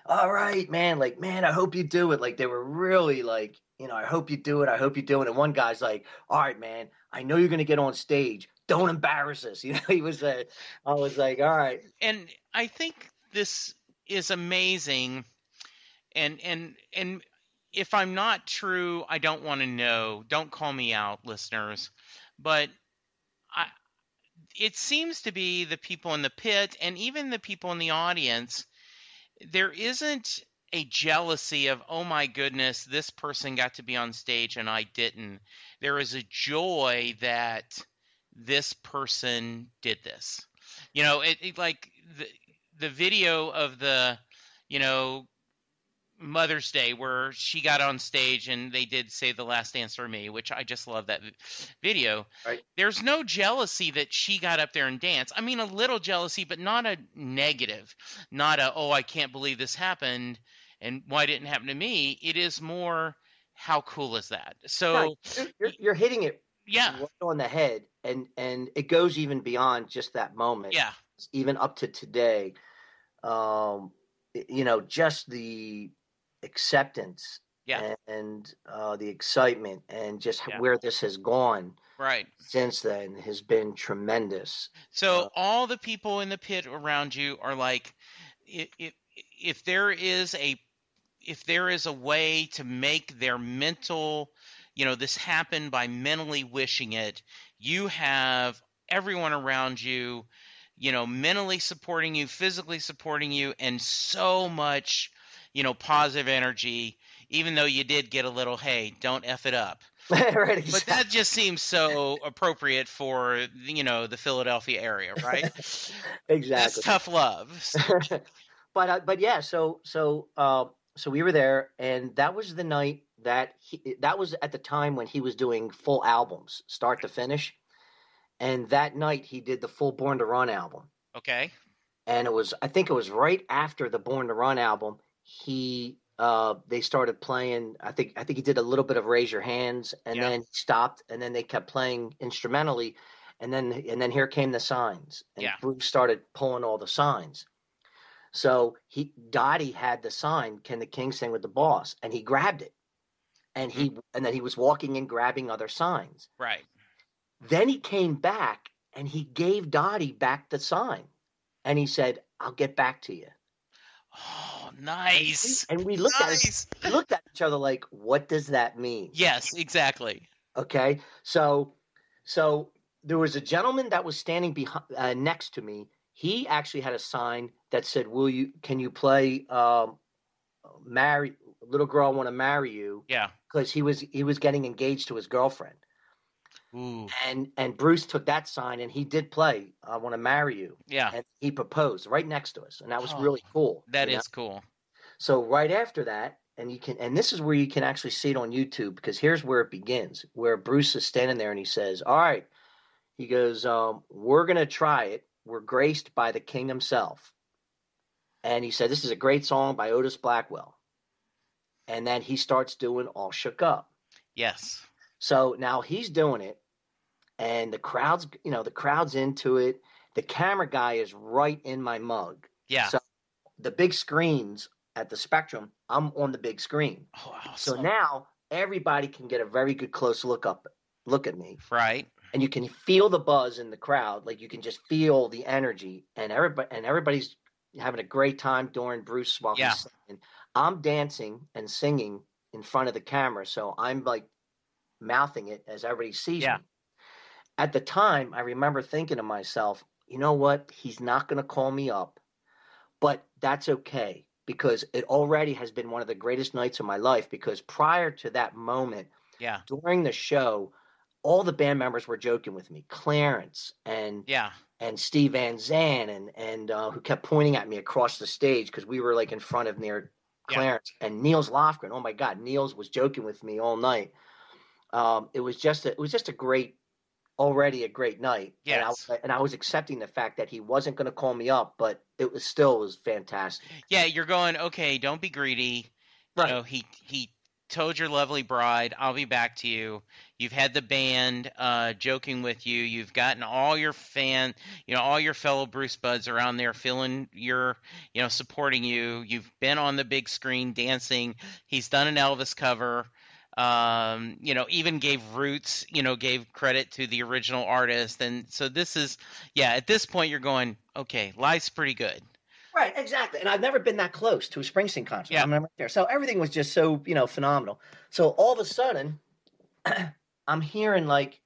all right, man, like, man, I hope you do it. Like, they were really like, you know, I hope you do it. I hope you do it. And one guy's like, all right, man, I know you're going to get on stage. Don't embarrass us. [LAUGHS] You know, he was, uh, I was like, all right. And I think this is amazing. And, and, and, if I'm not true, I don't want to know. Don't call me out, listeners. But I, it seems to be the people in the pit and even the people in the audience there isn't a jealousy of oh my goodness this person got to be on stage and i didn't. There is a joy that this person did this. You know it, it like the the video of the you know Mother's Day where she got on stage and they did say the last dance for me, which I just love that video. Right. There's no jealousy that she got up there and danced. I mean, a little jealousy, but not a negative, not a oh I can't believe this happened and why didn't it happen to me. It is more how cool is that? So right. you're, you're, hitting it yeah right on the head, and and it goes even beyond just that moment. Yeah, even up to today. Um, you know, just the acceptance yeah. and uh, the excitement and just yeah. where this has gone right since then has been tremendous so uh, all the people in the pit around you are like if, if there is a if there is a way to make their mental you know this happen by mentally wishing it you have everyone around you you know mentally supporting you physically supporting you and so much you know, positive energy, even though you did get a little, hey, don't F it up. [LAUGHS] right, exactly. But that just seems so appropriate for, you know, the Philadelphia area, right? [LAUGHS] exactly. That's tough love. [LAUGHS] but, uh, but yeah, so, so, uh, so we were there, and that was the night that he, that was at the time when he was doing full albums, start to finish. And that night he did the full Born to Run album. Okay. And it was, I think it was right after the Born to Run album. He, uh, they started playing. I think, I think he did a little bit of Raise Your Hands, and Yeah. then stopped, and then they kept playing instrumentally, and then, and then here came the signs, and Yeah. Bruce started pulling all the signs. So he Dottie had the sign, "Can the King sing with the boss?" and he grabbed it, and he and then he was walking in grabbing other signs. Right. Then he came back and he gave Dottie back the sign, and he said, "I'll get back to you." [SIGHS] [SIGHS] Nice. And we looked at it, Nice. we looked at each other like, "What does that mean?" Yes, exactly. Okay, so so there was a gentleman that was standing behind uh, next to me. He actually had a sign that said, "Will you? Can you play? Um, marry little girl, I want to marry you." Yeah. Because he was he was getting engaged to his girlfriend, Ooh. and and Bruce took that sign and he did play, "I want to marry you," Yeah. and he proposed right next to us, and that was Oh, really cool. That is know? cool. So right after that, and you can, and this is where you can actually see it on YouTube because here's where it begins, where Bruce is standing there and he says, "All right," he goes, um, "We're gonna try it. We're graced by the King himself," and he said, "This is a great song by Otis Blackwell," and then he starts doing "All Shook Up." Yes. So now he's doing it, and the crowd's, you know, the crowd's into it. The camera guy is right in my mug. Yeah. So the big screens at the Spectrum, I'm on the big screen. oh, So now everybody can get a very good close look up, look at me, right. and you can feel the buzz in the crowd. Like you can just feel the energy, and everybody and everybody's having a great time during Bruce while Yeah. he's singing. I'm dancing and singing in front of the camera, so I'm like mouthing it as everybody sees Yeah. me. At the time, I remember thinking to myself, you know what? He's not going to call me up, but that's okay because it already has been one of the greatest nights of my life. Because prior to that moment, Yeah. during the show, all the band members were joking with me, Clarence and Yeah. and Steve Van Zandt and and uh, who kept pointing at me across the stage because we were like in front of near Yeah. Clarence and Nils Lofgren. Oh my God, Nils was joking with me all night. Um, it was just a, it was just a great, already a great night. And I, Yes. was- and I was accepting the fact that he wasn't going to call me up, but it was still was fantastic. Yeah. You're going. Okay. Don't be greedy. Right. You know, he he told your lovely bride, "I'll be back to you." You've had the band uh, joking with you. You've gotten all your fan, you know, all your fellow Bruce buds around there feeling your, you know, supporting you. You've been on the big screen dancing. He's done an Elvis cover. Um, you know, even gave roots. You know, gave credit to the original artist, and so this is, yeah. At this point, you're going, okay, life's pretty good. Right, exactly. And I've never been that close to a Springsteen concert. Yeah. I'm right there. So everything was just so, you know, phenomenal. So all of a sudden, [CLEARS THROAT] I'm hearing like,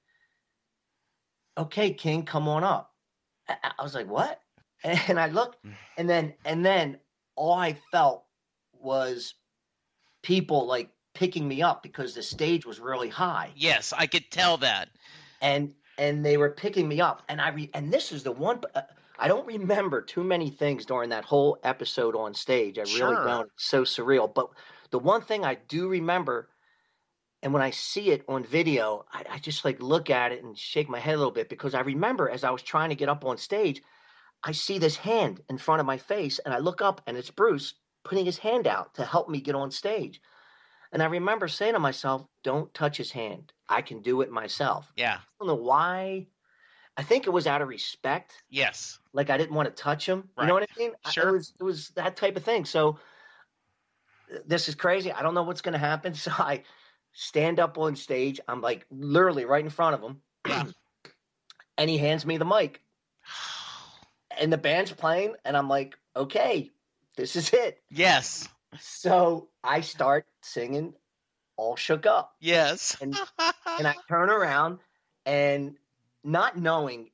okay, King, come on up. I, I was like, what? [LAUGHS] And I looked, and then and then all I felt was people like picking me up because the stage was really high. Yes, I could tell that. and and they were picking me up. And i re, and this is the one uh, i don't remember too many things during that whole episode on stage. I really don't it's so surreal. But the one thing i do remember and when i see it on video I, I just like look at it and shake my head a little bit because i remember as i was trying to get up on stage i see this hand in front of my face and i look up and it's bruce putting his hand out to help me get on stage and i remember saying to myself don't touch his hand i can do it myself Yeah. I don't know why. I think it was out of respect. Yes. Like I didn't want to touch him. You know what I mean? I- Sure. It was it was that type of thing. So this is crazy. I don't know what's going to happen. [LAUGHS] So I stand up on stage. I'm like literally right in front of him. Yeah. [CLEARS THROAT] and he hands me the mic. [SIGHS] And the band's playing and I'm like, "Okay, this is it." yes. So I start singing all shook up. Yes. And- [LAUGHS] and I turn around and not knowing,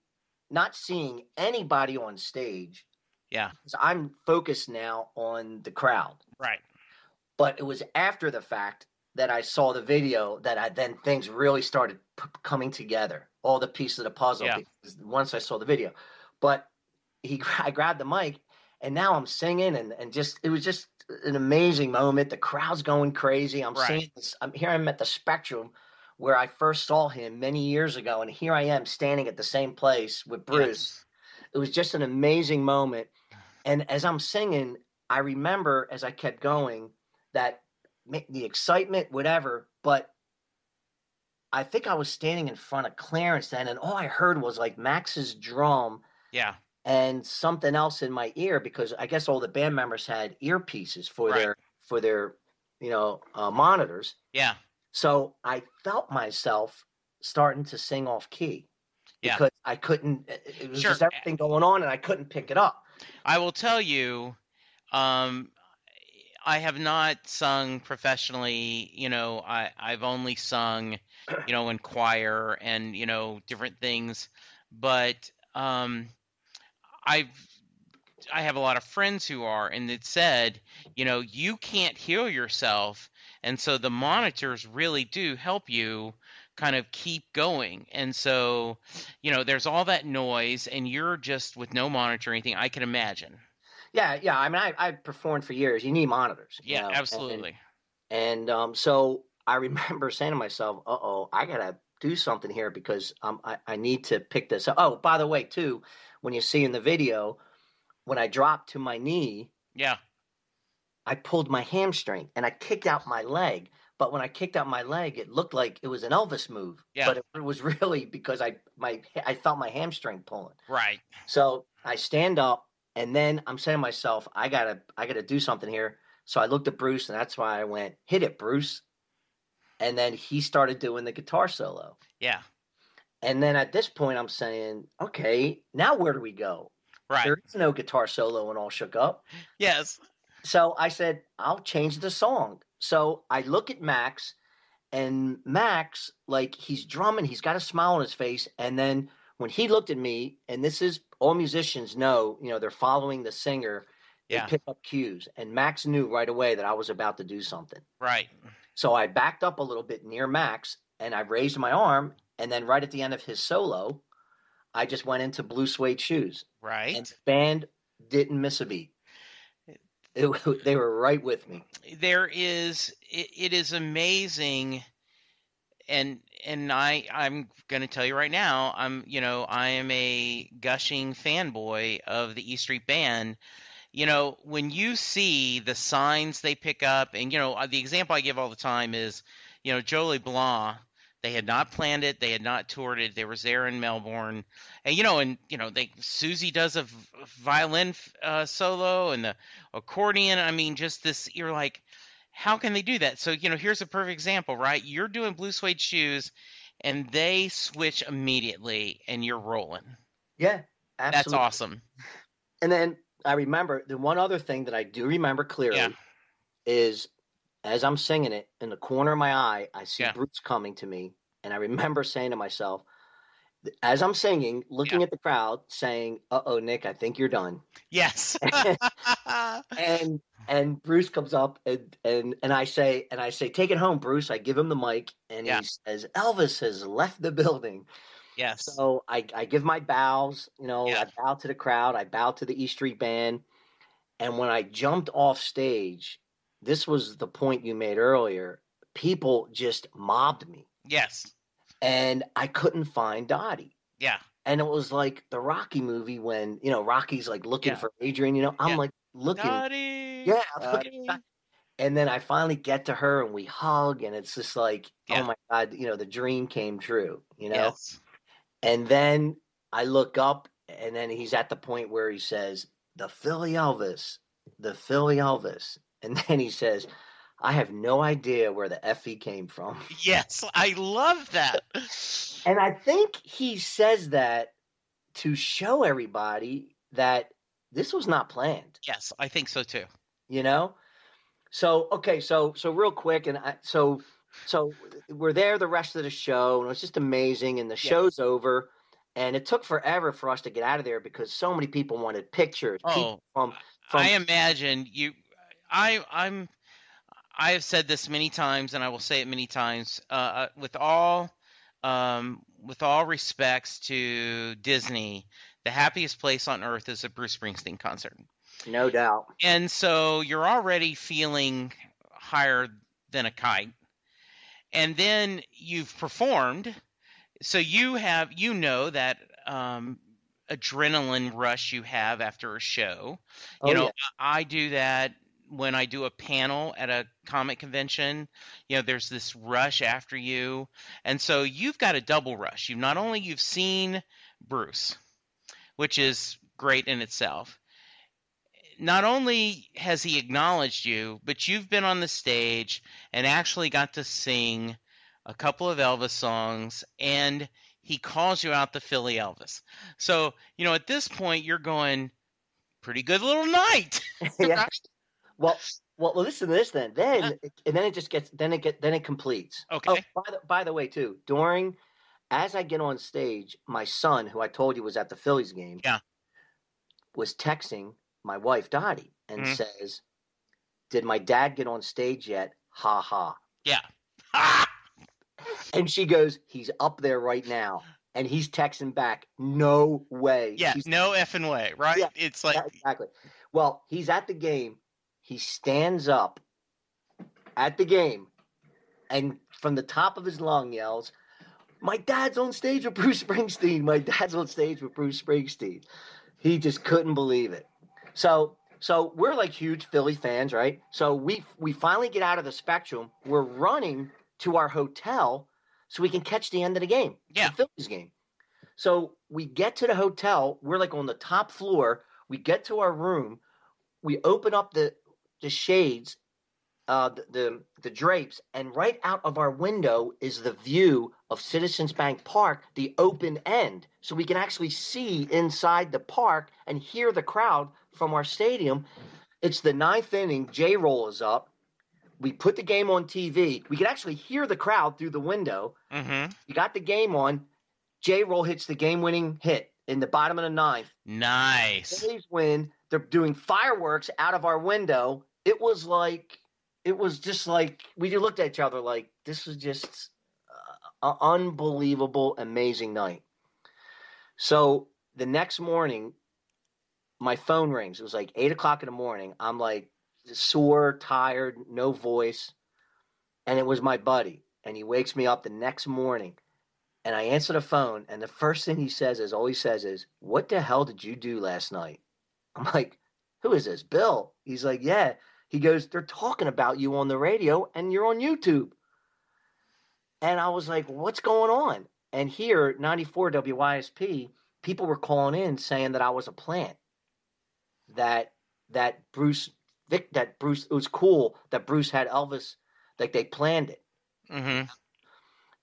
not seeing anybody on stage. Yeah. 'cause I'm focused now on the crowd. right. But it was after the fact that I saw the video that I then things really started p- coming together, all the pieces of the puzzle. Yeah. Once I saw the video, but he, [LAUGHS] I grabbed the mic, and now I'm singing, and and just it was just an amazing moment. The crowd's going crazy. I'm Right. seeing this. I'm here. I'm at the Spectrum where I first saw him many years ago, and here I am standing at the same place with Bruce. Yes. It was just an amazing moment. [SIGHS] And as I'm singing, I remember as I kept going that the excitement, whatever, but I think I was standing in front of Clarence then, and all I heard was like Max's drum Yeah. And something else in my ear because I guess all the band members had earpieces for Right. their for their you know uh, monitors. Yeah. So I felt myself starting to sing off key Yeah. because I couldn't. It it was Sure. just everything going on, and I couldn't pick it up. I will tell you, um, I have not sung professionally. You know, I, I've only sung, you know, in choir and you know different things. But um, I've I have a lot of friends who are, and it said, you know, you can't heal yourself, and so the monitors really do help you kind of keep going. And so, you know, there's all that noise, and you're just with no monitor or anything. I can imagine. Yeah, yeah. I mean, I I performed for years. You need monitors. you Yeah, know, and- absolutely. And um, so I [LAUGHS] remember saying to myself, "Uh oh, I gotta do something here because um, I I need to pick this up." Oh, by the way, too, when you see in the video, when I dropped to my knee, Yeah, I pulled my hamstring and I kicked out my leg. But when I kicked out my leg, it looked like it was an Elvis move. Yeah. But it was [LAUGHS] really because I my I felt my hamstring pulling. right. So I stand up and then I'm saying to myself, I gotta I gotta do something here. So I looked at Bruce and that's why I went, hit it, Bruce. And then he started doing the guitar solo. Yeah, And then at this point I'm saying, okay, now where do we go? right. There is no guitar solo and all shook up. Yes. So I said, I'll change the song. So I look at Max, and Max, like he's drumming, he's got a smile on his face. And then when he looked at me, and this is all musicians know, you know, they're following the singer, they pick up cues. And Max knew right away that I was about to do something. right. So I backed up a little bit near Max and I raised my arm. And then right at the end of his solo, I just went into blue suede shoes. Right. And the band didn't miss a beat. It, [LAUGHS] they were right with me. there is it, it is amazing and and i i'm going to tell you right now i'm you know i am a gushing fanboy of the e street band you know when you see the signs they pick up and you know uh, the example i give all the time is you know jole blon they had not planned it they had not toured it they was there in melbourne and you know and you know they soozie does a violin uh, solo and the accordion. I mean, just this, you're like, how can they do that? So, you know, here's a perfect example, right? You're doing blue suede shoes and they switch immediately and you're rolling. Yeah, absolutely. That's awesome. And then I remember the one other thing that I do remember clearly Yeah. is as I'm singing it in the corner of my eye, I see Yeah. Bruce coming to me, and I remember saying to myself, as I'm singing, looking at the crowd, saying, "Uh oh, Nick, I think you're done." Yes. [LAUGHS] [LAUGHS] and and Bruce comes up and and and I say and I say, "Take it home, Bruce." I give him the mic, and Yeah. he says, "Elvis has left the building." Yes. So I, I give my bows, you know, Yeah. I bow to the crowd, I bow to the E Street Band. And when I jumped off stage, this was the point you made earlier. People just mobbed me yes. and I couldn't find Dottie. Yeah. And it was like the Rocky movie when, you know, Rocky's like looking Yeah. for Adrian, you know, I'm Yeah. like looking. Dottie. Yeah, looking. And then I finally get to her and we hug and it's just like, oh Yeah. oh my God, you know, the dream came true, you know? Yes. And then I look up, and then he's at the point where he says, The Philly Elvis, the Philly Elvis. And [LAUGHS] then he says, I have no idea where the FE came from. [LAUGHS] Yes. I love that. And I think he says that to show everybody that this was not planned, Yes, I think so too. you know? So, okay, so so real quick, and I, so so we're there the rest of the show, and it's just amazing. And the Yeah. show's over, and it took forever for us to get out of there because so many people wanted pictures. Oh, from from I imagine you. I I'm. I have said this many times, and I will say it many times. Uh, uh, with all, um, with all respects to Disney, the happiest place on earth is a Bruce Springsteen concert. No doubt. And so you're already feeling higher than a kite. And then you've performed. So you have, you know that um, adrenaline rush you have after a show. You Oh, know, yeah. I do that when I do a panel at a comic convention. You know, there's this rush after you. And so you've got a double rush. You've not only you've seen Bruce, which is great in itself. Not only has he acknowledged you, but you've been on the stage and actually got to sing a couple of Elvis songs and he calls you out the Philly Elvis. So, you know, at this point you're going pretty good little night. [LAUGHS] [LAUGHS] yeah. Well, well, listen to this then. Then, and then it just gets, then it get, then it completes. Okay. Oh, by the, by the way, too, during, as I get on stage, my son, who I told you was at the Phillies game, Yeah. was texting my wife Dottie and Mhm. says, "Did my dad get on stage yet?" Ha ha. Yeah. Ah! [LAUGHS] And she goes, "He's up there right now." And he's texting back, "No way." Yeah, She's- no effing way, right? Yeah, it's like exactly. Well, he's at the game. He stands up at the game and from the top of his lung yells, My dad's on stage with Bruce Springsteen. My dad's on stage with Bruce Springsteen. He just couldn't believe it. So so we're like huge Philly fans, right? So we we finally get out of the spectrum. We're running to our hotel so we can catch the end of the game. Yeah. The Phillies game. So we get to the hotel. We're like on the top floor. We get to our room. We open up the the shades, uh, the, the the drapes, and right out of our window is the view of Citizens Bank Park, the open end, so we can actually see inside the park and hear the crowd from our stadium. It's the ninth inning. J roll is up. We put the game on TV. We can actually hear the crowd through the window. hmm You got the game on. J roll hits the game winning hit in the bottom of the ninth. nice. Phillies win. They're doing fireworks out of our window. It was like, it was just like we just looked at each other like this was just uh, an unbelievable, amazing night. So the next morning, my phone rings. It was like eight o'clock in the morning. I'm like sore, tired, no voice, and it was my buddy. And he wakes me up the next morning, and I answer the phone, and the first thing he says is, all he says is, "What the hell did you do last night?" I'm like, "Who is this, Bill?" He's like, "Yeah." He goes, "They're talking about you on the radio, and you're on YouTube." And I was like, "What's going on?" And here, 94 WYSP, people were calling in saying that I was a plant. That that Bruce Vic that Bruce it was cool that Bruce had Elvis like they planned it. hmm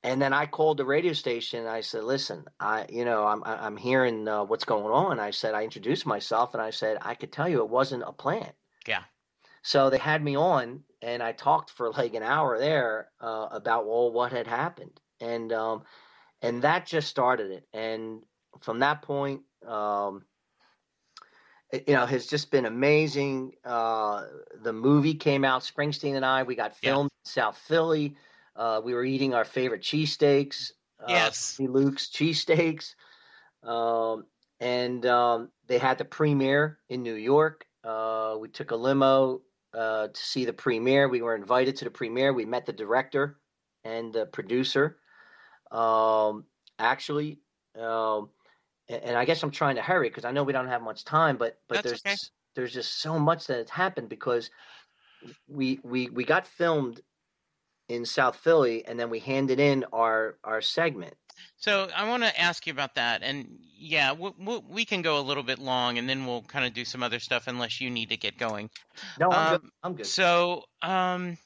And then I called the radio station. And I said, "Listen, I, you know, I'm I'm hearing uh, what's going on." I said, I introduced myself, and I said, I could tell you it wasn't a plant. Yeah. So they had me on, and I talked for like an hour there uh, about well what had happened, and um, and that just started it. And from that point, um, it, you know, has just been amazing. Uh, the movie came out. Springsteen and I, we got Yeah. filmed in South Philly. Uh, we were eating our favorite cheesesteaks. Uh, Yes. Luke's cheesesteaks. Um, and um, they had the premiere in New York. Uh, we took a limo uh, to see the premiere. We were invited to the premiere. We met the director and the producer. Um, actually, um, and I guess I'm trying to hurry because I know we don't have much time, but but That's there's okay. there's just so much that has happened because we we we got filmed in South Philly and then we handed in our our segment. So I want to ask you about that, and yeah, we, we, we can go a little bit long, and then we'll kind of do some other stuff unless you need to get going. No, I'm good. Um, I'm good. So, um,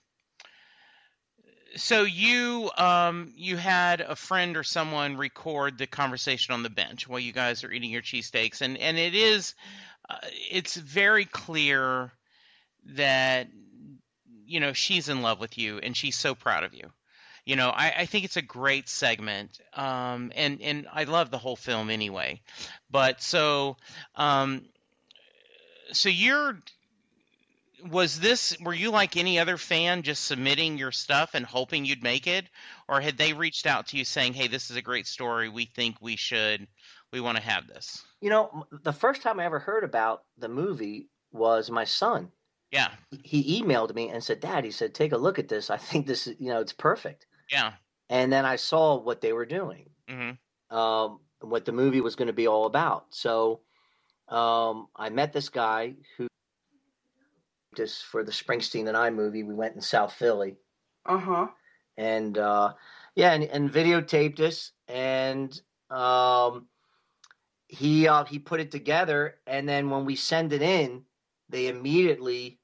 so you um you had a friend or someone record the conversation on the bench while you guys are eating your cheesesteaks, and and it is, uh, it's very clear that you know she's in love with you and she's so proud of you. You know, I, I think it's a great segment, um, and and I love the whole film anyway. But so, um, so you're was this were you like any other fan just submitting your stuff and hoping you'd make it or had they reached out to you saying hey this is a great story we think we should we want to have this You know, the first time I ever heard about the movie was my son. Yeah. He emailed me and said, "Dad," he said, "take a look at this. I think this is, you know, it's perfect." Yeah. And then I saw what they were doing, hmm um, what the movie was going to be all about. So um, I met this guy who just for the Springsteen and I movie. We went in South Philly, Uh huh. and uh, yeah, and, and videotaped us, and um, he uh, he put it together, and then when we send it in, they immediately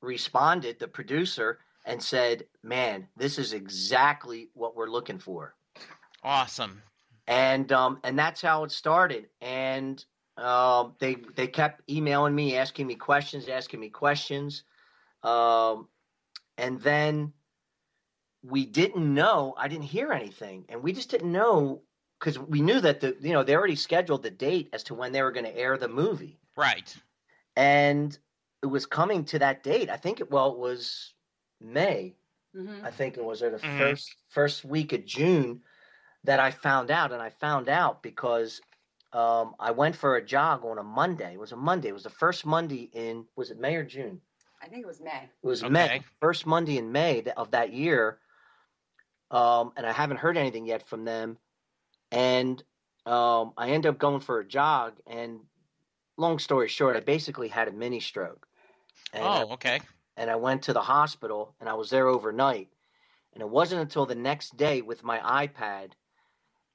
responded, the producer, and said, "Man, this is exactly what we're looking for." Awesome. and um, and that's how it started. And um, they they kept emailing me, asking me questions, asking me questions, um, and then we didn't know. I didn't hear anything, and we just didn't know because we knew that the you know they already scheduled the date as to when they were going to air the movie, Right. and it was coming to that date. I think it well it was May. hmm I think it was or the Mhm. first first week of June that I found out, and I found out because um, I went for a jog on a Monday. It was a Monday. It was the first Monday in was it May or June? I think it was May. It was Okay. May, first Monday in May of that year. Um, and I haven't heard anything yet from them. And um, I ended up going for a jog. And long story short, I basically had a mini stroke. And Oh, okay. And I went to the hospital and I was there overnight. And it wasn't until the next day with my iPad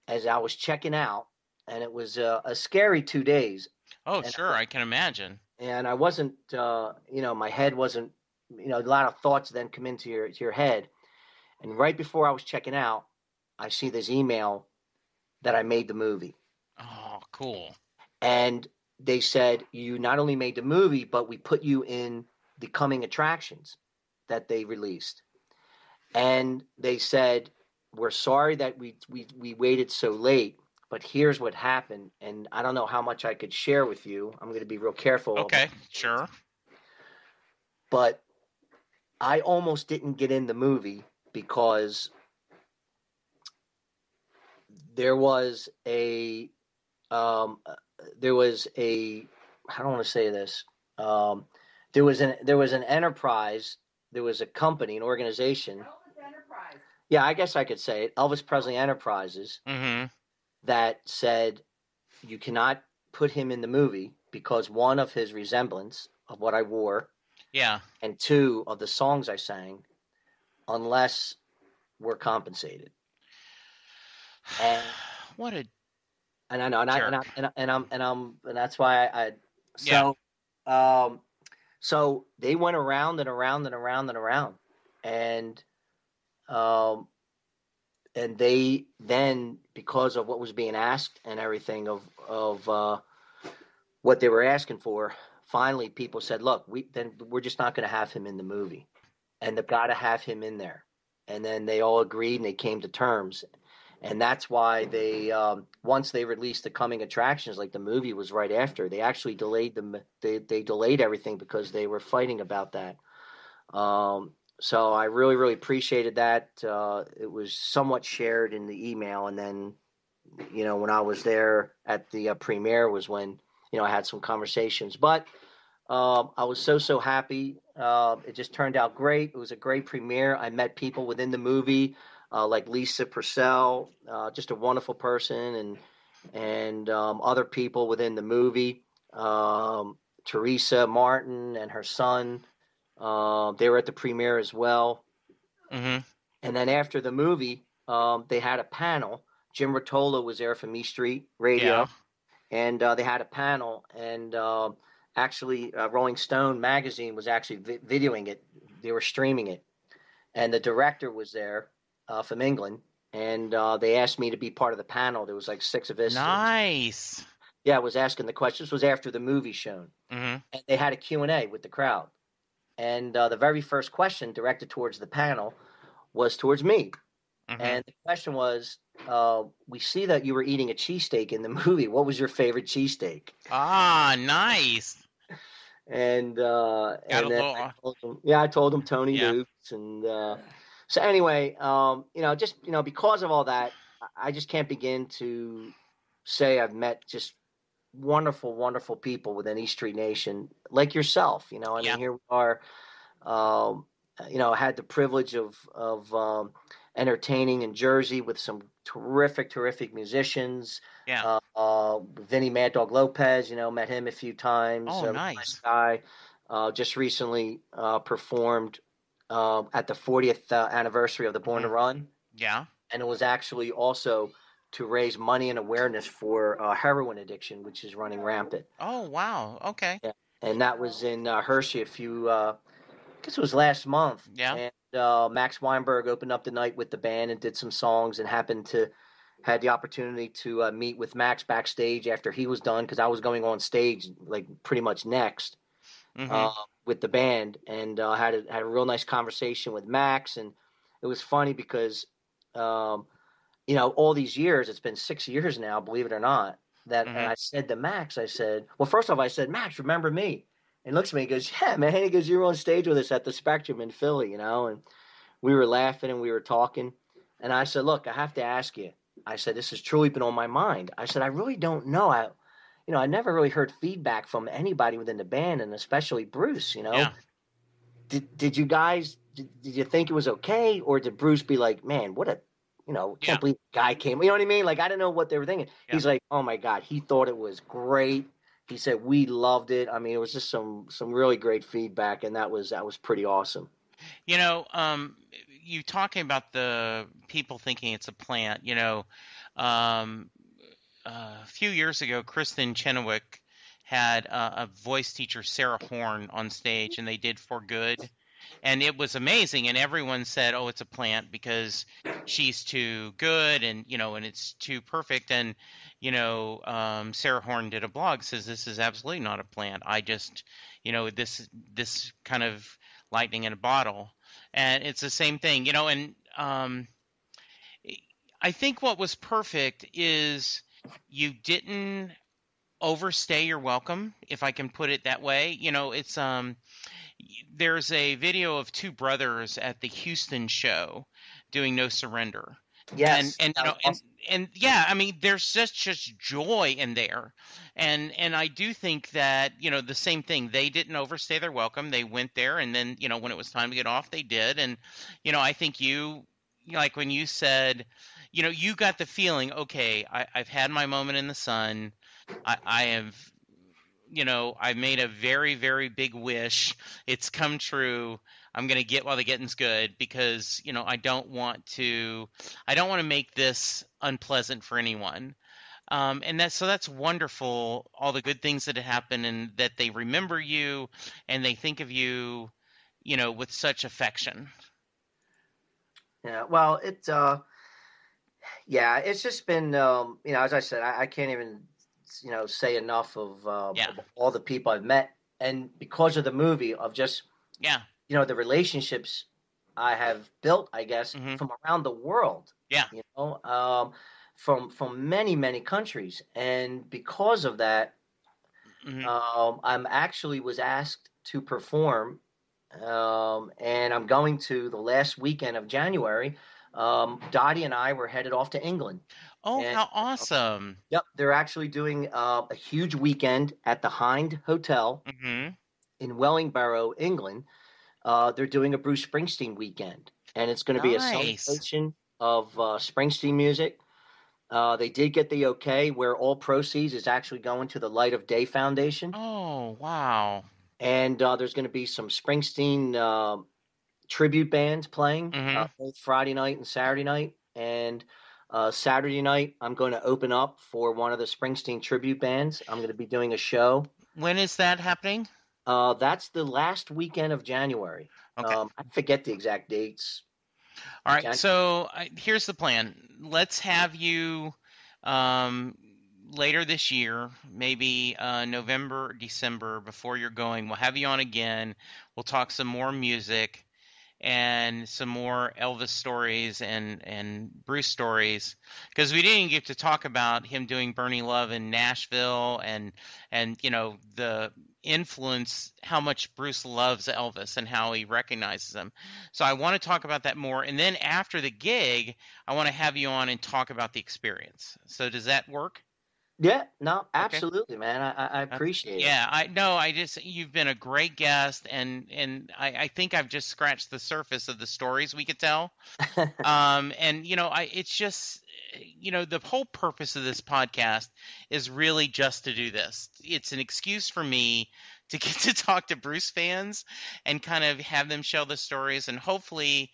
as I was checking out, and it was uh, a scary two days. Oh, And- sure. I can imagine. And I wasn't, uh, you know, my head wasn't, you know, a lot of thoughts then come into your to your head. And right before I was checking out, I see this email that I made the movie. Oh, cool. and they said you not only made the movie but we put you in the coming attractions that they released and they said we're sorry that we we, we waited so late but here's what happened and i don't know how much i could share with you i'm going to be real careful Okay. Sure. but i almost didn't get in the movie because there was a um, there was a I don't want to say this. Um, there was an there was an enterprise. There was a company, an organization. Elvis Enterprise. Yeah, I guess I could say it. Elvis Presley Enterprises Mm-hmm. that said you cannot put him in the movie because one of his resemblance of what I wore, Yeah. and two of the songs I sang, unless we're compensated. [SIGHS] And what a and I know, and I, and, I, and, I, and I'm and I'm and that's why I, I so um so they went around and around and around and around. And um and they then because of what was being asked and everything of of uh what they were asking for finally people said look we then we're just not going to have him in the movie. And they've got to have him in there. And then they all agreed and they came to terms and that's why they um, once they released the coming attractions like the movie was right after they actually delayed them they, they delayed everything because they were fighting about that. Um, so i really really appreciated that uh, it was somewhat shared in the email and then you know when i was there at the uh, premiere was when you know i had some conversations. But um, i was so so happy. Uh, it just turned out great. It was a great premiere. I met people within the movie uh, like Lisa Purcell, uh, just a wonderful person, and and um, other people within the movie. Um, Teresa Martin and her son, uh, they were at the premiere as well. Mm-hmm. And then after the movie, um, they had a panel. Jim Rotolo was there from E Street Radio, Yeah. and uh, they had a panel. And uh, actually, uh, Rolling Stone magazine was actually vi- videoing it. They were streaming it, and the director was there uh, from England, and uh, they asked me to be part of the panel. There was like six of us. Nice. Yeah, I was asking the questions. This was after the movie shown, Mm-hmm. and they had a Q and A with the crowd. And uh, the very first question directed towards the panel was towards me, Mm-hmm. and the question was, uh, "We see that you were eating a cheesesteak in the [LAUGHS] movie. What was your favorite cheesesteak?" ah, nice. And uh, and then I them, yeah, I told him Tony Yeah. Luke's, and uh, so anyway, um, you know, just you know, because of all that, I- just can't begin to say I've met just wonderful, wonderful people within East Street Nation, like yourself. You know, I Yeah. mean, here we are. Um, you know, I had the privilege of of um, entertaining in Jersey with some terrific, terrific musicians. Yeah. Uh, uh, Vinny Mad Dog Lopez, you know, met him a few times. Oh, Uh, nice. guy. Uh, just recently uh, performed uh, at the 40th uh, anniversary of the Born to Mhm. Run, Yeah. and it was actually also to raise money and awareness for uh, heroin addiction, which is running rampant. Oh, wow. Okay. And that was in uh, Hershey a few, uh, I guess it was last month. Yeah. And uh, Max Weinberg opened up the night with the band and did some songs, and happened to had the opportunity to uh, meet with Max backstage after he was done because I was going on stage like pretty much next hmm uh, with the band, and uh, had a, had a real nice conversation with Max, and it was funny because, um, you know, all these years, it's been six years now, believe it or not, that Mhm. I said to Max, I said, well, first off, I said, Max, remember me? And looks at me, and goes, yeah, man. He goes, you were on stage with us at the Spectrum in Philly, you know, and we were laughing and we were talking, and I said, look, I have to ask you. I said, this has truly been on my mind. I said, I really don't know. I, you know, I never really heard feedback from anybody within the band, and especially Bruce. You know, Yeah. did did you guys did, did you think it was okay, or did Bruce be like, man, what a, you know, can't Yeah. believe the guy came. You know what I mean? Like I don't know what they were thinking. Yeah. He's like, oh my god, he thought it was great. He said we loved it. I mean, it was just some some really great feedback, and that was that was pretty awesome. You know, um, you talking about the people thinking it's a plant. You know, um, a few years ago, Kristin Chenoweth had uh, a voice teacher, Sarah Horn, on stage, and they did For Good, and it was amazing. And everyone said, "Oh, it's a plant because she's too good, and you know, and it's too perfect." And you know, um, Sarah Horn did a blog says this is absolutely not a plant. I just, you know, this this kind of lightning in a bottle, and it's the same thing, you know. And um, I think what was perfect is you didn't overstay your welcome, if I can put it that way. You know, it's um, there's a video of two brothers at the Houston show doing No Surrender. Yes, and and you know and, and yeah i mean there's just just joy in there. And and i do think that you know the same thing. They didn't overstay their welcome. They went there and then you know when it was time to get off they did. And you know i think you like when you said you know you got the feeling okay I, i've had my moment in the sun i i have you know i made a very very big wish it's come true i'm going to get while the getting's good because you know i don't want to I don't want to make this unpleasant for anyone. Um, and that's so that's wonderful. All the good things that happen, and that they remember you, and they think of you, you know, with such affection. Yeah, well, it's uh, yeah, it's just been um, you know, as I said, I, I can't even you know say enough of, uh, Yeah. of all the people I've met, and because of the movie, of just Yeah, you know the relationships I have built, I guess, Mhm. from around the world. Yeah. you know, um, from from many many countries, and because of that, hmm um, I'm actually was asked to perform, um, and I'm going to the last weekend of January. Um, Dottie and I were headed off to England. Oh, and- how awesome! Yep, they're actually doing uh, a huge weekend at the Hind Hotel hmm in Wellingborough, England. Uh, they're doing a Bruce Springsteen weekend, and it's going to be a celebration of uh, Springsteen music. Uh, they did get the okay where all proceeds is actually going to the Light of Day Foundation. Oh, wow! and uh, there's going to be some Springsteen uh, tribute bands playing uh, both Friday night and Saturday night. And uh, Saturday night, I'm going to open up for one of the Springsteen tribute bands. I'm going to be doing a show. When is that happening? Uh, that's the last weekend of January. Okay. Um, I forget the exact dates. All right. Jack- So I here's the plan. Let's have you um, later this year, maybe uh, November, December, before you're going. We'll have you on again. We'll talk some more music and some more Elvis stories and and Bruce stories because we didn't get to talk about him doing Burnin' Love in Nashville and and you know the influence how much Bruce loves Elvis and how he recognizes him. So I want to talk about that more and then after the gig I want to have you on and talk about the experience. So does that work? Yeah, no, absolutely, man. I, I appreciate it. Yeah, I no, I just you've been a great guest, and and I, I think I've just scratched the surface of the stories we could tell. [LAUGHS] um, and you know, I it's just you know the whole purpose of this podcast is really just to do this. It's an excuse for me to get to talk to Bruce fans and kind of have them share the stories, and hopefully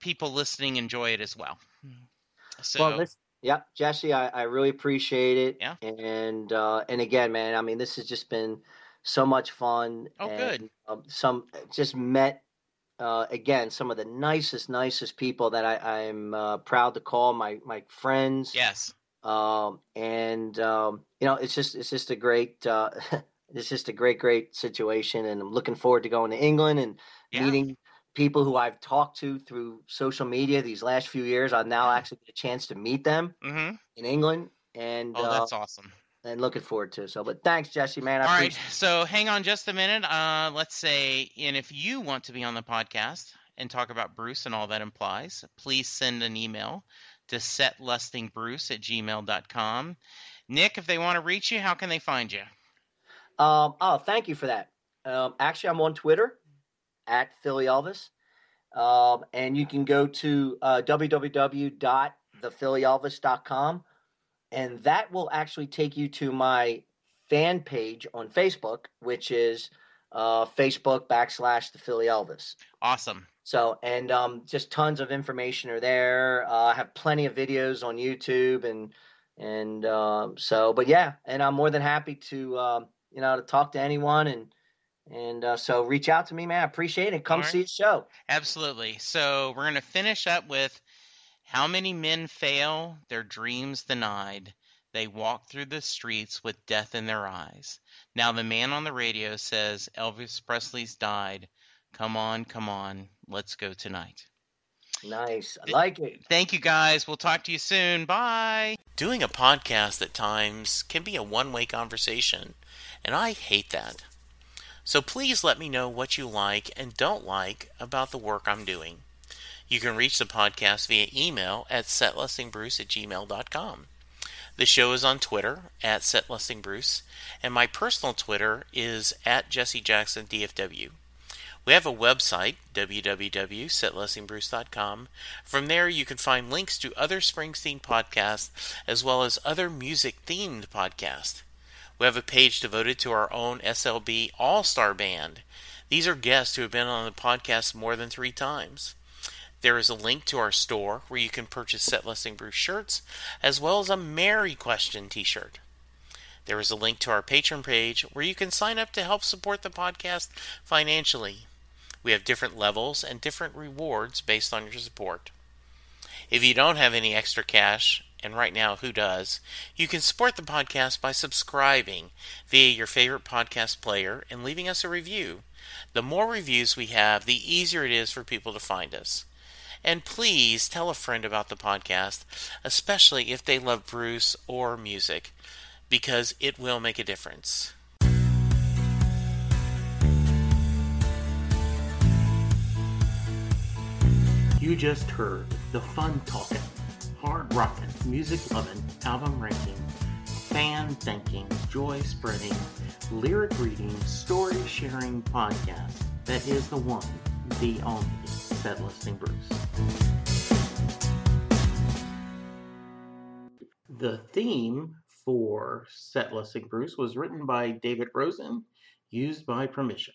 people listening enjoy it as well. So. Well, let's, yeah, Jesse, I, I really appreciate it. Yeah. And uh, and again, man, I mean, this has just been so much fun. Oh, and, good. Um, some just met uh, again some of the nicest, nicest people that I, I'm uh, proud to call my my friends. Yes. Um, and um, you know, it's just it's just a great uh, [LAUGHS] it's just a great great situation, and I'm looking forward to going to England and Yeah. meeting people who I've talked to through social media these last few years. I've now actually get a chance to meet them Mm-hmm. in England, and Oh, uh, that's awesome. and looking forward to. it. So, but thanks, Jesse, man. I All right, so hang on just a minute. Uh, let's say, and if you want to be on the podcast and talk about Bruce and all that implies, please send an email to setlistingbruce at gmail.com. Nick, if they want to reach you, how can they find you? Um, oh, thank you for that. Um, actually, I'm on Twitter at Philly Elvis, um, and you can go to uh, www.thephillyelvis.com, and that will actually take you to my fan page on Facebook, which is uh, Facebook backslash the Philly Elvis. Awesome. So, and um, just tons of information are there. Uh, I have plenty of videos on YouTube, and and um, so, but yeah, and I'm more than happy to um, you know to talk to anyone, and and uh, so reach out to me, man. I appreciate it. Come All right. see the show. Absolutely. So we're going to finish up with how many men fail, their dreams denied. They walk through the streets with death in their eyes. Now the man on the radio says Elvis Presley's died. Come on, come on, let's go tonight. Nice, I like it. Thank you guys. We'll talk to you soon. Bye. Doing a podcast at times can be a one way conversation, and I hate that. So please let me know what you like and don't like about the work I'm doing. You can reach the podcast via email at setlistingbruce at gmail.com. The show is on Twitter at setlistingbruce, and my personal Twitter is at jessejacksondfw. We have a website, www.setlistingbruce.com. From there, you can find links to other Springsteen podcasts as well as other music themed podcasts. We have a page devoted to our own SLB All Star Band. These are guests who have been on the podcast more than three times. There is a link to our store where you can purchase Set Listing Bruce shirts as well as a Mary Question t shirt. There is a link to our Patreon page where you can sign up to help support the podcast financially. We have different levels and different rewards based on your support. If you don't have any extra cash, and right now, who does? You can support the podcast by subscribing via your favorite podcast player and leaving us a review. The more reviews we have, the easier it is for people to find us. And please tell a friend about the podcast, especially if they love Bruce or music, because it will make a difference. You just heard the fun talking, hard rocking, music loving, album ranking, fan thinking, joy spreading, lyric reading, story sharing podcast that is the one, the only, Set Listing Bruce. The theme for Set Listing Bruce was written by David Rosen, used by permission.